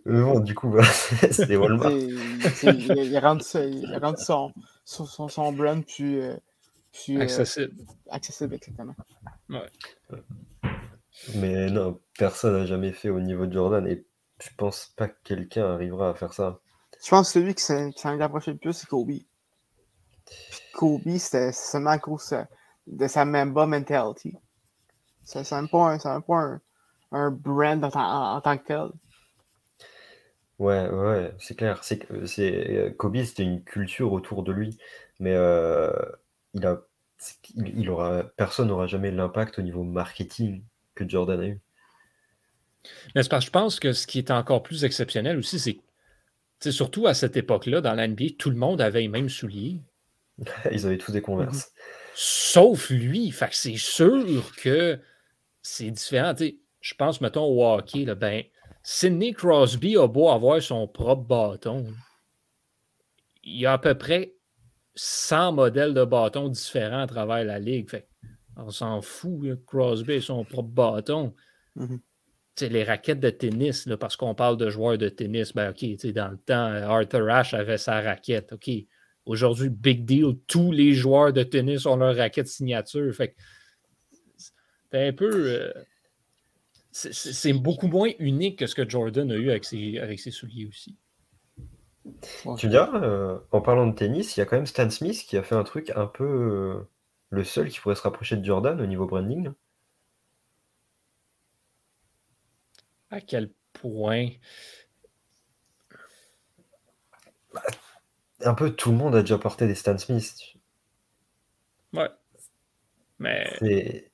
bon, du coup, <laughs> c'était Walmart. il, rentre, son, son, son, brand plus, euh, plus accessible. accessible, exactement. Ouais. Mais non, personne n'a jamais fait au niveau de Jordan et je pense pas que quelqu'un arrivera à faire ça. Je pense que celui qui s'en est approché le plus, c'est Kobe. Kobe, c'était seulement à cause de sa Mamba mentality. C'est même pas un, même pas un, un brand en, tant que tel. Ouais, ouais, c'est clair. C'est, Kobe, c'était une culture autour de lui, mais euh, il a, il, aura, personne n'aura jamais l'impact au niveau marketing que Jordan a eu. Mais c'est parce que je pense que ce qui est encore plus exceptionnel aussi, c'est c'est surtout à cette époque-là, dans la NBA, tout le monde avait les mêmes souliers. <laughs> Ils avaient tous des converses. Sauf lui. Fait que c'est sûr que c'est différent. je pense, mettons, au hockey, là, ben, Sidney Crosby a beau avoir son propre bâton. Il y a à peu près 100 modèles de bâtons différents à travers la ligue. Fait, on s'en fout, Crosby et son propre bâton. Mm-hmm les raquettes de tennis, là, parce qu'on parle de joueurs de tennis, ben OK, dans le temps, Arthur Ashe avait sa raquette. OK. Aujourd'hui, big deal, tous les joueurs de tennis ont leur raquette signature. Fait c'est un peu. Euh, c'est beaucoup moins unique que ce que Jordan a eu avec ses, avec ses souliers aussi. Tu me euh, en parlant de tennis, il y a quand même Stan Smith qui a fait un truc un peu euh, le seul qui pourrait se rapprocher de Jordan au niveau branding. à quel point? Un peu tout le monde a déjà porté des Stan Smith. Ouais. Mais.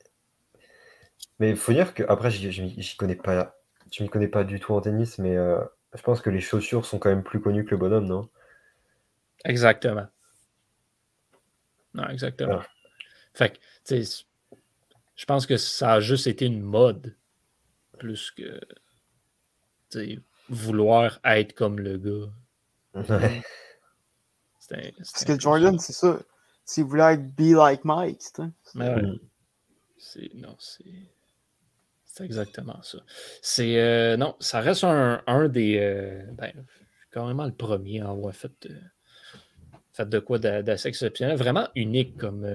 Mais il faut dire que, après, j'y connais pas. Je m'y connais pas du tout en tennis, mais euh, je pense que les chaussures sont quand même plus connues que le bonhomme, non? Exactement. Non, exactement. Ah. Fait que, tu sais, je pense que ça a juste été une mode plus que vouloir être comme le gars. Ouais. Parce que Jordan, c'est ça. S'il voulait être be like Mike, Mais ouais. C'est, non, c'est. C'est exactement ça. C'est. Euh, non, ça reste un, un des. Euh, ben, carrément le premier à avoir fait, euh, fait de quoi d'assez exceptionnel. Vraiment unique comme,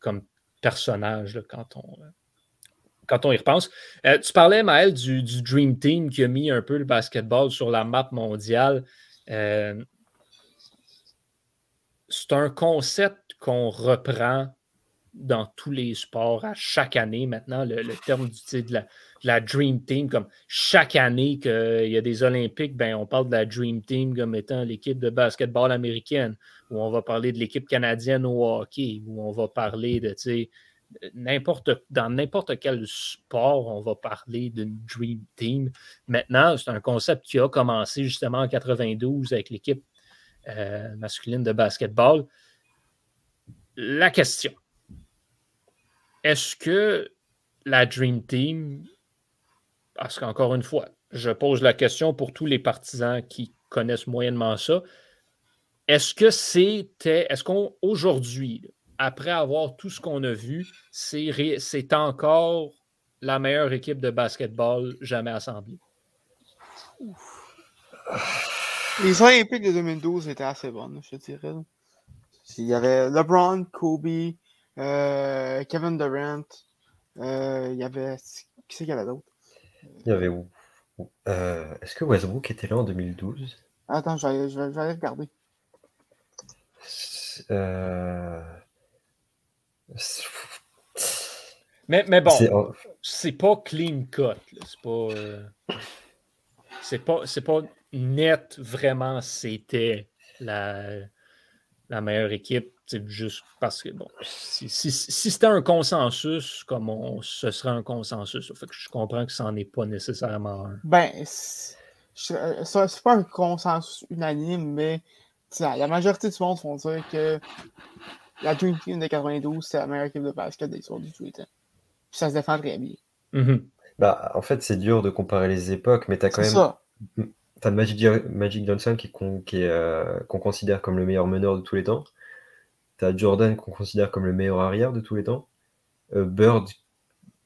comme personnage quand on quand on y repense. Euh, tu parlais, Maël, du, Dream Team qui a mis un peu le basketball sur la map mondiale. Euh, c'est un concept qu'on reprend dans tous les sports à chaque année maintenant, le, terme du, de, la, Dream Team, comme chaque année qu'il y a des Olympiques, ben, on parle de la Dream Team comme étant l'équipe de basketball américaine, ou on va parler de l'équipe canadienne au hockey, ou on va parler de n'importe, dans n'importe quel sport, on va parler d'une Dream Team. Maintenant, c'est un concept qui a commencé justement en 92 avec l'équipe euh, masculine de basketball. La question, est-ce que la Dream Team, parce qu'encore une fois, je pose la question pour tous les partisans qui connaissent moyennement ça, est-ce que c'était, est-ce qu'aujourd'hui, après avoir tout ce qu'on a vu, c'est encore la meilleure équipe de basketball jamais assemblée? Les Olympiques de 2012 étaient assez bonnes, je dirais. Il y avait LeBron, Kobe, euh, Kevin Durant. Euh, il y avait. Qui c'est qu'il y avait d'autre? Il y avait. Euh, est-ce que Westbrook était là en 2012 Attends, je vais, je vais aller regarder. Euh. Mais, mais bon, c'est pas clean cut. C'est pas, euh, c'est pas, pas net vraiment c'était la, la meilleure équipe, juste parce que, bon, si, c'était un consensus, comme on, ce serait un consensus. Fait que je comprends que ça n'en est pas nécessairement un. Ben, c'est pas un consensus unanime, mais la majorité du monde font dire que la Dream Team de 92, c'est la meilleure équipe de basket de l'histoire du Twitter. Puis ça se défend très bien. Mm-hmm. Bah, en fait, c'est dur de comparer les époques, mais tu as quand même. Ça. T'as Magic, Magic Johnson qui, euh, qu'on considère comme le meilleur meneur de tous les temps. T'as Jordan qu'on considère comme le meilleur arrière de tous les temps. Euh, Bird,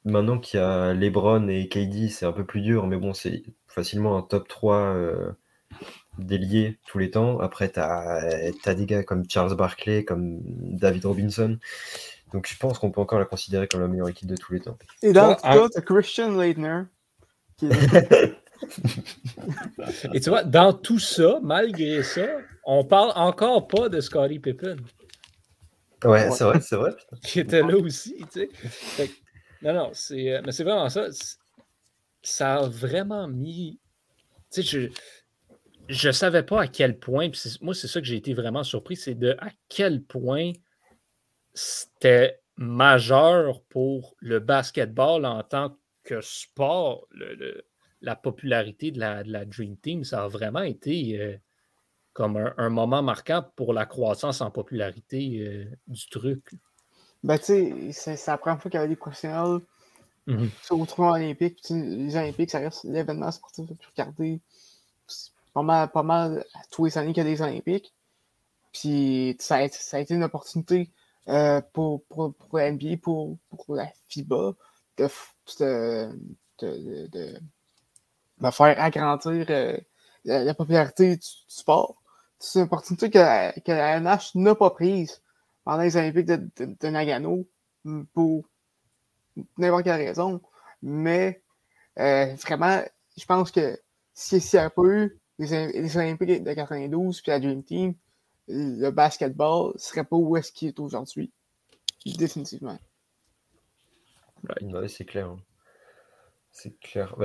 maintenant qu'il y a LeBron et KD, c'est un peu plus dur, mais bon, c'est facilement un top 3 euh, délié tous les temps. Après, t'as as des gars comme Charles Barkley, comme David Robinson. Donc je pense qu'on peut encore la considérer comme la meilleure équipe de tous les temps. Et dans le cas, t'as Christian Leitner. <laughs> Et tu vois, dans tout ça, malgré ça, on parle encore pas de Scottie Pippen. Ouais, c'est vrai, c'est vrai. <laughs> Qui était là aussi, tu sais. non, non, c'est, euh, mais c'est vraiment ça. Ça a vraiment mis. Tu sais, je, je savais pas à quel point, moi, c'est ça que j'ai été vraiment surpris, c'est de à quel point c'était majeur pour le basketball en tant que sport. le, la popularité de la, Dream Team, ça a vraiment été euh, comme un, moment marquant pour la croissance en popularité euh, du truc. Ben, tu sais, c'est la première fois qu'il y avait des professionnels mm le tournoi olympique. Les Olympiques, ça reste l'événement sportif le plus regardé. Pas mal, pas mal tous les années qu'il y a des Olympiques. Puis ça a, ça a été une opportunité euh, pour, pour, pour, la NBA, pour, pour la FIBA, de, de va faire agrandir euh, la, popularité du, sport. C'est une opportunité que la, que la NH n'a pas prise pendant les Olympiques de, Nagano pour n'importe quelle raison. Mais euh, vraiment, je pense que s'il n'y avait pas eu les, Olympiques de 92 puis la Dream Team, le basketball ne serait pas où est-ce qu'il est aujourd'hui. Définitivement. C'est clair. Hein. C'est clair. il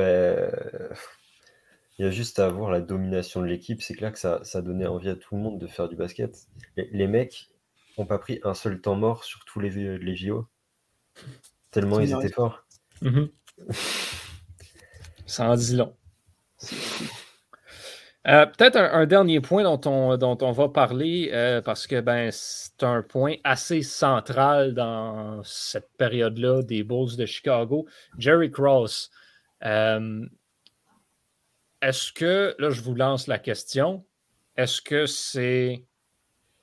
y a juste à voir la domination de l'équipe. C'est clair que ça, ça donnait envie à tout le monde de faire du basket. Les, mecs n'ont pas pris un seul temps mort sur tous les, les JO. Tellement ils étaient forts. <laughs> Ça en dit long. Euh, peut-être un, dernier point dont on, va parler, euh, parce que ben, c'est un point assez central dans cette période-là des Bulls de Chicago. Jerry Cross. Euh, est-ce que, là, je vous lance la question, est-ce que c'est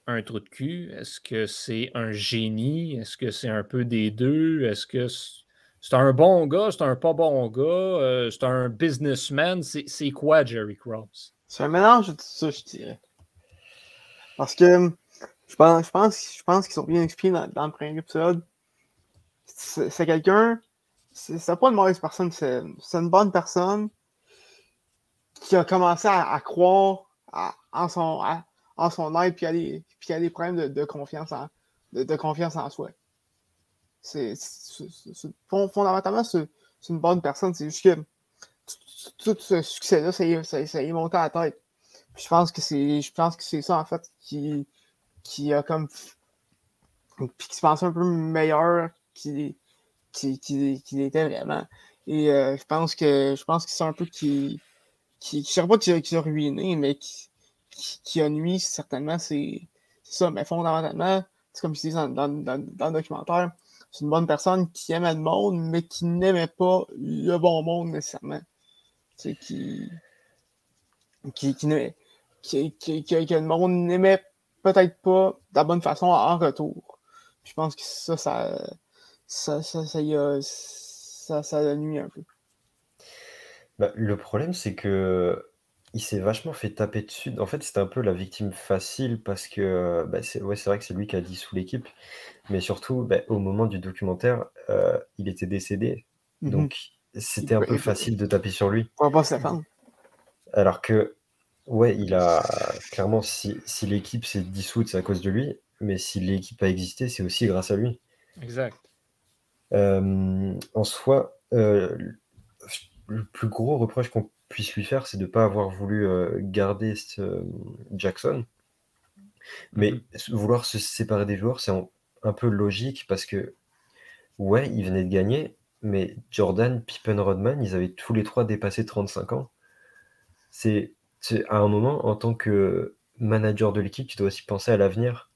un trou de cul? Est-ce que c'est un génie? Est-ce que c'est un peu des deux? Est-ce que c'est un bon gars? C'est un pas bon gars? c'est un businessman? C'est quoi Jerry Cross? C'est un mélange de tout ça, je dirais. Parce que je pense, je pense, je pense qu'ils sont bien expliqués dans, le premier épisode. C'est quelqu'un, c'est pas une mauvaise personne, c'est une bonne personne qui a commencé à, croire en, son, en son aide puis il y a des problèmes de, confiance, en, de, confiance en soi. C'est fondamentalement, c'est une bonne personne. C'est juste que tout ce succès-là, ça, ça, y est monté à la tête. je pense que c'est je pense que c'est ça en fait qui, qui a comme puis qui se pense un peu meilleur qu'il qui, qui, était vraiment. Et euh, je pense que je pense que c'est un peu qui qui je sais pas qui a, ruiné, mais qui, qui, a nuit certainement, c'est ça. Mais fondamentalement, c'est comme je disais dans, dans, dans, dans, le documentaire, c'est une bonne personne qui aimait le monde, mais qui n'aimait pas le bon monde nécessairement qui, qui, qui, qui, que le monde n'aimait peut-être pas de la bonne façon en retour. Je pense que ça, ça, ça, ça, ça, a, ça, ça nuit un peu. Bah, le problème, c'est que il s'est vachement fait taper dessus. En fait, c'était un peu la victime facile parce que bah, c'est ouais, vrai que c'est lui qui a dissous l'équipe, mais surtout, bah, au moment du documentaire, euh, il était décédé. Mm-hmm. Donc, c'était un peu facile de taper sur lui. On Alors que, ouais, il a clairement, si, si l'équipe s'est dissoute, c'est à cause de lui, mais si l'équipe a existé, c'est aussi grâce à lui. Exact. Euh, en soi, euh, le plus gros reproche qu'on puisse lui faire, c'est de ne pas avoir voulu euh, garder Jackson. Mais mm-hmm. vouloir se séparer des joueurs, c'est un peu logique parce que, ouais, ils venaient de gagner, mais Jordan, Pippen, Rodman, ils avaient tous les trois dépassé 35 ans. C'est à un moment, en tant que manager de l'équipe, tu dois aussi penser à l'avenir.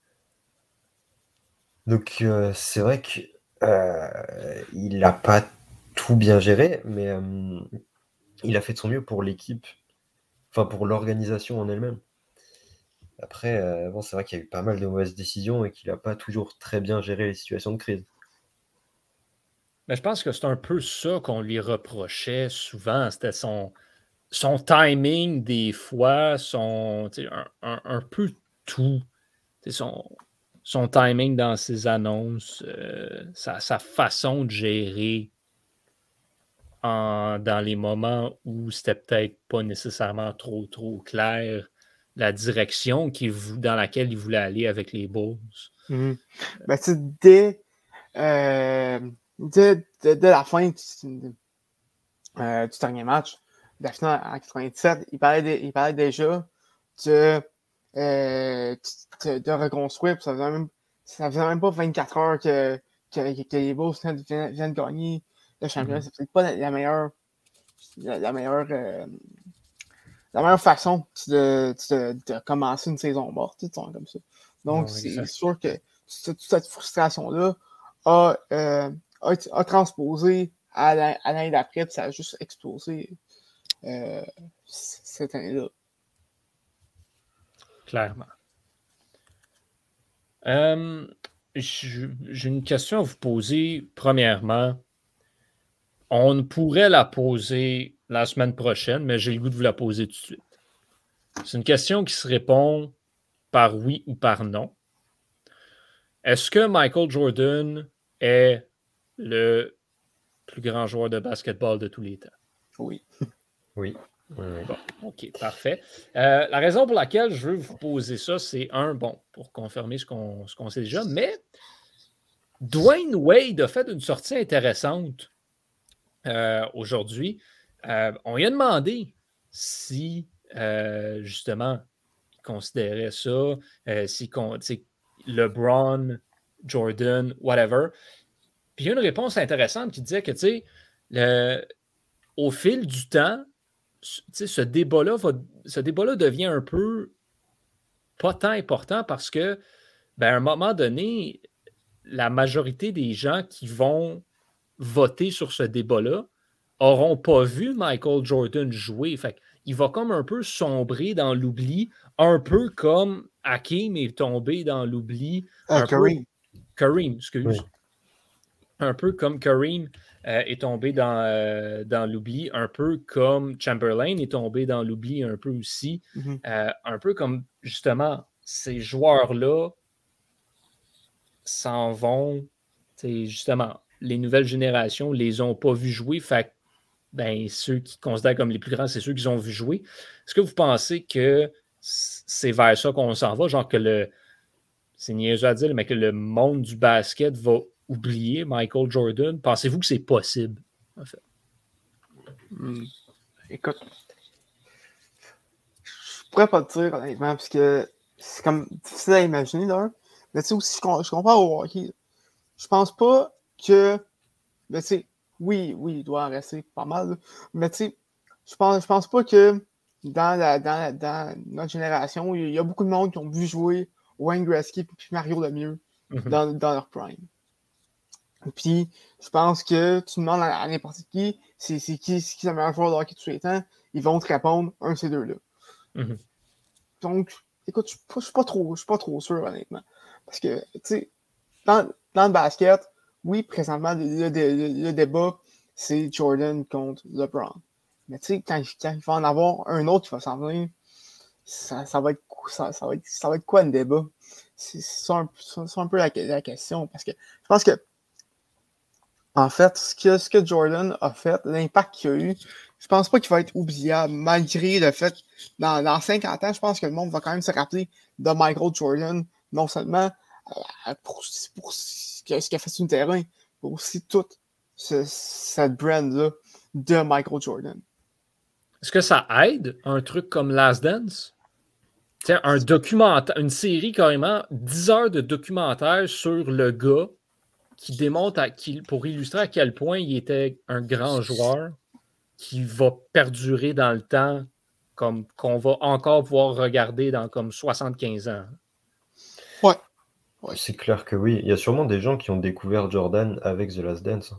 Donc, euh, c'est vrai qu'il euh, n'a pas tout bien géré, mais euh, il a fait de son mieux pour l'équipe, enfin pour l'organisation en elle-même. Après, bon, c'est vrai qu'il y a eu pas mal de mauvaises décisions et qu'il n'a pas toujours très bien géré les situations de crise. Mais je pense que c'est un peu ça qu'on lui reprochait souvent. C'était son, son timing, des fois, son, un, un, peu tout. Son, son timing dans ses annonces, euh, sa, façon de gérer dans les moments où c'était peut-être pas nécessairement trop, trop clair la direction qui, dans laquelle il voulait aller avec les Bulls. Mm dès, euh, dès, la fin du, euh, du dernier match, de la finale en 97, il parlait, il parlait déjà de, euh, de, reconstruire. Ça faisait, même, ça faisait même pas 24 heures que, que, que les Bulls viennent, viennent, gagner le championnat. Mm-hmm. C'est peut-être pas la, meilleure, la, meilleure, euh, la meilleure façon de, de, de, commencer une saison morte, comme ça. Donc, c'est sûr que toute cette frustration-là a, euh, a, transposé à l'année d'après, ça a juste explosé euh, cette année-là. Clairement. Euh, j'ai une question à vous poser. Premièrement, on pourrait la poser la semaine prochaine, mais j'ai le goût de vous la poser tout de suite. C'est une question qui se répond par oui ou par non. Est-ce que Michael Jordan est le plus grand joueur de basketball de tous les temps? Oui. <laughs> Oui. OK, parfait. Euh, la raison pour laquelle je veux vous poser ça, c'est un, bon, pour confirmer ce qu'on sait déjà, mais Dwayne Wade a fait une sortie intéressante euh, aujourd'hui. Euh, on lui a demandé si, justement, il considérait ça, si LeBron, Jordan, whatever. Puis il y a une réponse intéressante qui disait que, tu sais, au fil du temps, ce débat-là ce débat devient un peu pas tant important parce que, ben, à un moment donné, la majorité des gens qui vont voter sur ce débat-là n'auront pas vu Michael Jordan jouer. Fait il va comme un peu sombrer dans l'oubli, un peu comme Hakim est tombé dans l'oubli. Ah, Kareem. Kareem, excuse. Un peu comme Kareem euh, est tombé dans, euh, dans l'oubli, un peu comme Chamberlain est tombé dans l'oubli un peu aussi, mm-hmm. euh, un peu comme justement ces joueurs-là s'en vont, justement, les nouvelles générations les ont pas vus jouer, fait ben, ceux qui considèrent comme les plus grands, c'est ceux qui ont vu jouer. Est-ce que vous pensez que c'est vers ça qu'on s'en va, genre que le, c'est niaiseux à dire, mais que le monde du basket va oublier Michael Jordan? Pensez-vous que c'est possible, en fait? Hmm. Écoute, je pourrais pas te dire honnêtement, parce que c'est comme difficile à imaginer là. Mais tu sais aussi, je, je compare au hockey. Je pense pas que. Mais tu sais, oui, oui, il doit en rester pas mal. Mais tu sais, je pense, je pense pas que dans, la, dans, dans notre génération, il y a beaucoup de monde qui ont vu jouer Wayne Gretzky et Mario Lemieux mm dans, dans leur prime. Puis, je pense que tu demandes à, n'importe qui, c'est qui, qui le meilleur joueur de hockey de tous les temps, ils vont te répondre un de ces deux-là. Mm-hmm. Donc, écoute, je ne suis pas trop, je suis pas trop sûr, honnêtement. Parce que, tu sais, dans, dans, le basket, oui, présentement, le, débat, c'est Jordan contre LeBron. Mais tu sais, quand, quand, il va en avoir un autre qui va s'en venir, ça, ça, va être, ça, ça, va être, ça va être quoi le débat? C'est ça, un, peu la, la, question. Parce que je pense que en fait, ce que, Jordan a fait, l'impact qu'il a eu, je pense pas qu'il va être oubliable, malgré le fait, dans, dans 50 ans, je pense que le monde va quand même se rappeler de Michael Jordan, non seulement euh, pour, ce qu'il a fait sur le terrain, mais aussi toute cette brand-là de Michael Jordan. Est-ce que ça aide un truc comme Last Dance? un documentaire, une série carrément, 10 heures de documentaire sur le gars qui démontre pour illustrer à quel point il était un grand joueur qui va perdurer dans le temps, comme qu'on va encore pouvoir regarder dans comme 75 ans. Ouais. C'est clair que oui. Il y a sûrement des gens qui ont découvert Jordan avec The Last Dance.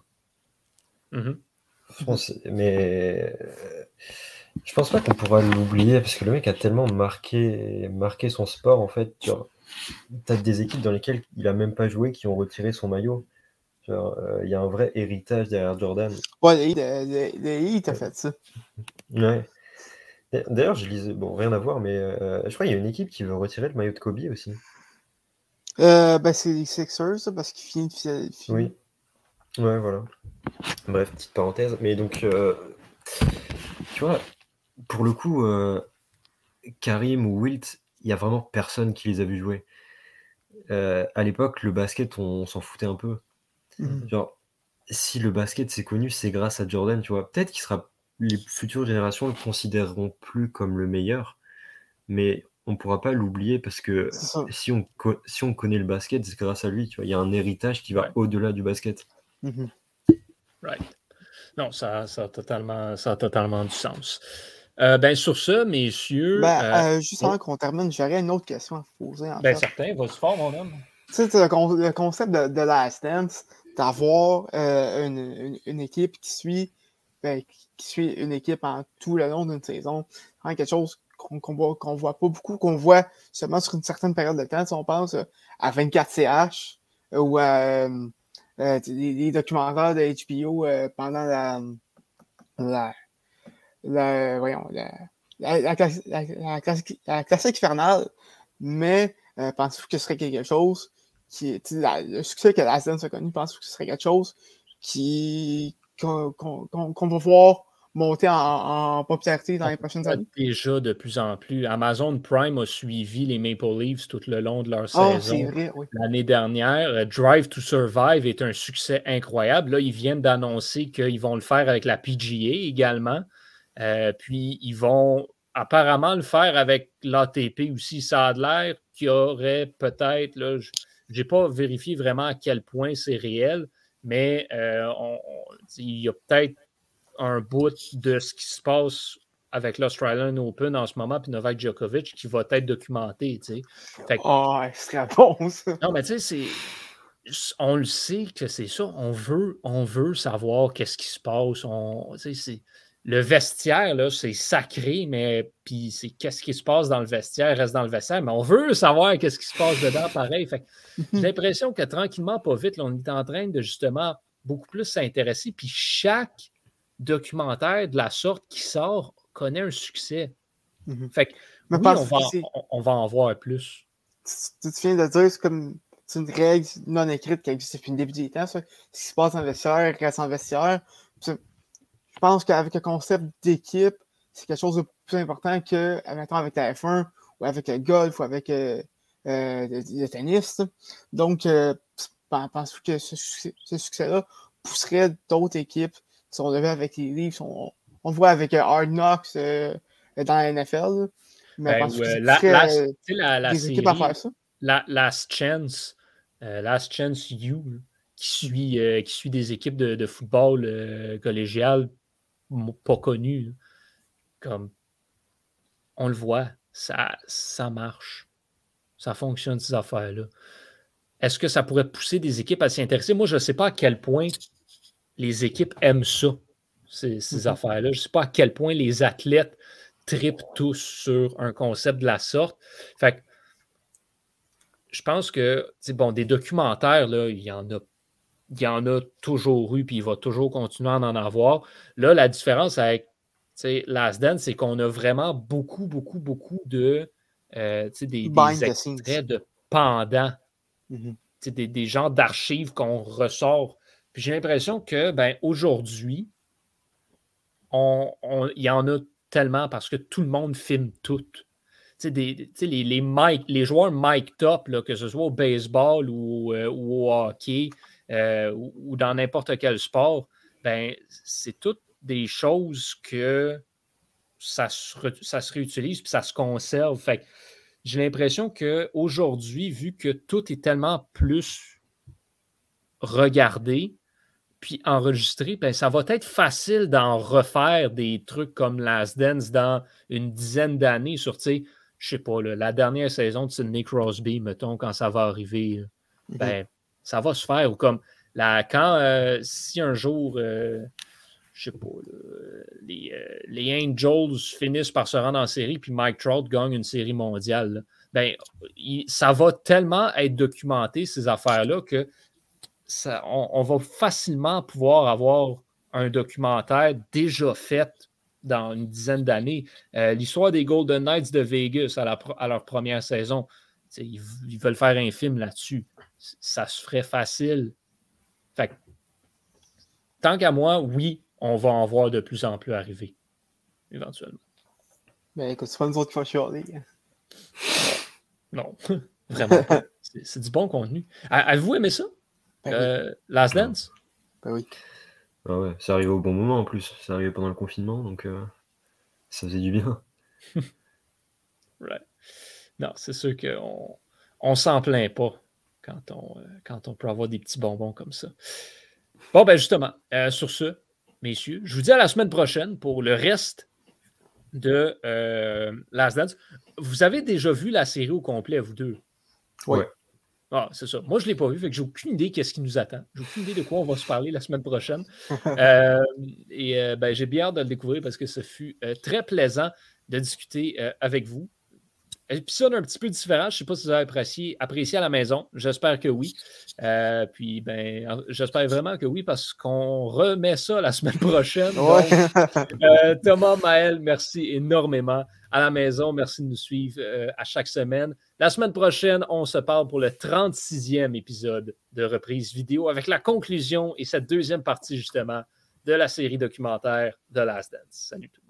Mm-hmm. Mais je pense pas qu'on pourra l'oublier parce que le mec a tellement marqué, marqué son sport en fait. Tu as des équipes dans lesquelles il a même pas joué qui ont retiré son maillot. Euh, il y a un vrai héritage derrière Jordan. Ouais, il a fait ça. Ouais. D'ailleurs, je lisais, bon, rien à voir, mais euh, je crois qu'il y a une équipe qui veut retirer le maillot de Kobe aussi. Euh, ben, c'est les Sixers, parce qu'il finit de Oui. Ouais, voilà. Bref, petite parenthèse. Mais donc, tu vois, pour le coup, Karim ou Wilt, il n'y a vraiment personne qui les a vus jouer. à l'époque, le basket, on s'en foutait un peu. Mmh. Genre, si le basket c'est connu, c'est grâce à Jordan, tu vois. Peut-être qu'il sera les futures générations le considéreront plus comme le meilleur, mais on pourra pas l'oublier parce que si on, si on connaît le basket, c'est grâce à lui, tu vois. Il y a un héritage qui va au-delà du basket. Mmh right. Non, ça, ça, a totalement, ça a totalement du sens. Euh, ben, sur ce, messieurs. Ben, euh, euh, juste avant qu'on termine, j'aurais une autre question à vous poser. ben, certain, vas-y fort, mon homme. Tu sais, le, concept de, de Last Dance, d'avoir euh, une, une, équipe qui suit, ben, qui suit une équipe en tout le long d'une saison. Vraiment quelque chose qu'on ne voit, voit pas beaucoup, qu'on voit seulement sur une certaine période de temps. Si on pense euh, à 24 CH euh, ou à des, documentaires de HBO pendant la, la, voyons, la, la, la, classique, la classique infernale. Mais pensez-vous que ce serait quelque chose qui le succès que la a connu, je pense que ce serait quelque chose qui qu'on va voir monter en, popularité dans les prochaines années. Déjà de plus en plus. Amazon Prime a suivi les Maple Leafs tout le long de leur oh, saison. L'année dernière, euh, Drive to Survive est un succès incroyable. Là, ils viennent d'annoncer qu'ils vont le faire avec la PGA également. Euh, puis ils vont apparemment le faire avec l'ATP aussi. Ça a l'air qu'il y aurait peut-être, je n'ai pas vérifié vraiment à quel point c'est réel, mais euh, il y a peut-être un bout de ce qui se passe avec l'Australian Open en ce moment, puis Novak Djokovic, qui va être documenté. Tu sais. oh, c'est bon, ça. Non, mais tu sais, On le sait que c'est ça. On veut, on veut savoir qu'est-ce qui se passe. On, c'est le vestiaire, là, c'est sacré, mais puis c'est qu'est-ce qui se passe dans le vestiaire, reste dans le vestiaire, mais on veut savoir qu'est-ce qui se passe dedans, pareil. <laughs> J'ai l'impression que tranquillement, pas vite, on est en train de justement beaucoup plus s'intéresser, puis chaque documentaire de la sorte qui sort connaît un succès. Mm-hmm. Fait que, oui, on, va, on, va, en voir plus. Tu, viens de dire, c'est comme une règle non écrite qui existe depuis le début du temps, ça. Ce qui se passe dans le vestiaire reste en vestiaire pense qu'avec le concept d'équipe, c'est quelque chose de plus important que, avec la F1 ou avec le golf ou avec euh, euh, le, tennis. Donc, euh, pense que ce, succès-là pousserait d'autres équipes qui sont levées avec les livres. On, on voit avec Hard Knocks dans la NFL. Mais ben, la, la, la, faire ça? La, Last Chance, Last Chance You, qui suit, qui suit des équipes de, de football collégial pas connu. Comme on le voit, ça, ça marche. Ça fonctionne, ces affaires-là. Est-ce que ça pourrait pousser des équipes à s'y intéresser? Moi, je ne sais pas à quel point les équipes aiment ça, ces, ces mm-hmm. affaires-là. Je ne sais pas à quel point les athlètes tripent tous sur un concept de la sorte. Fait je pense que, bon, des documentaires, là, il y en a il y en a toujours eu, puis il va toujours continuer à en avoir. Là, la différence avec Last Dance, c'est qu'on a vraiment beaucoup, beaucoup, beaucoup de euh, des, des extraits de pendant, mm-hmm. des, des genres d'archives qu'on ressort. Puis j'ai l'impression que ben, aujourd'hui, on, il y en a tellement parce que tout le monde filme tout. Des, les, les, les joueurs mic top, là, que ce soit au baseball ou, euh, ou au hockey, euh, ou, dans n'importe quel sport, ben, c'est toutes des choses que ça se, ça se réutilise puis ça se conserve. Fait j'ai l'impression qu'aujourd'hui, vu que tout est tellement plus regardé, puis enregistré, ben, ça va être facile d'en refaire des trucs comme Last Dance dans une dizaine d'années sur, tu sais, je sais pas, la dernière saison de Sidney Crosby, mettons, quand ça va arriver, ben, ça va se faire. Ou comme quand, euh, si un jour, euh, je sais pas, les, euh, les, Angels finissent par se rendre en série, puis Mike Trout gagne une série mondiale, ben, ça va tellement être documenté, ces affaires-là, que on, va facilement pouvoir avoir un documentaire déjà fait dans une dizaine d'années. Euh, l'histoire des Golden Knights de Vegas à, leur première saison, ils, veulent faire un film là-dessus. Ça se ferait facile. Fait tant qu'à moi, oui, on va en voir de plus en plus arriver, éventuellement. Mais ben, écoute, c'est pas nous autres qui chialer. Hein. Non, <laughs> vraiment <laughs> C'est du bon contenu. Avez-vous aimé ça? Ben euh, Last Dance? Ben oui. Ah ouais, ça arrivait au bon moment en plus. Ça arrivait pendant le confinement, donc euh, ça faisait du bien. <laughs> right. Non, c'est sûr qu'on on, s'en plaint pas quand on, euh, quand on peut avoir des petits bonbons comme ça. Bon, ben justement, sur ce, messieurs, je vous dis à la semaine prochaine pour le reste de Last Dance. Vous avez déjà vu la série au complet, vous deux? Oui. Ah, c'est ça. Moi, je ne l'ai pas vu, fait que j'ai aucune idée qu'est-ce qui nous attend. J'ai aucune idée de quoi on va se parler la semaine prochaine. <laughs> Euh, et euh, ben, j'ai bien hâte de le découvrir parce que ce fut euh, très plaisant de discuter avec vous. Épisode un petit peu différent. Je ne sais pas si vous avez apprécié, apprécié à la maison. J'espère que oui. puis, ben, j'espère vraiment que oui parce qu'on remet ça la <laughs> semaine prochaine. Thomas, Maël, merci énormément à la maison. Merci de nous suivre euh, à chaque semaine. La semaine prochaine, on se parle pour le 36e épisode de reprise vidéo avec la conclusion et cette deuxième partie justement de la série documentaire de Last Dance. Salut tout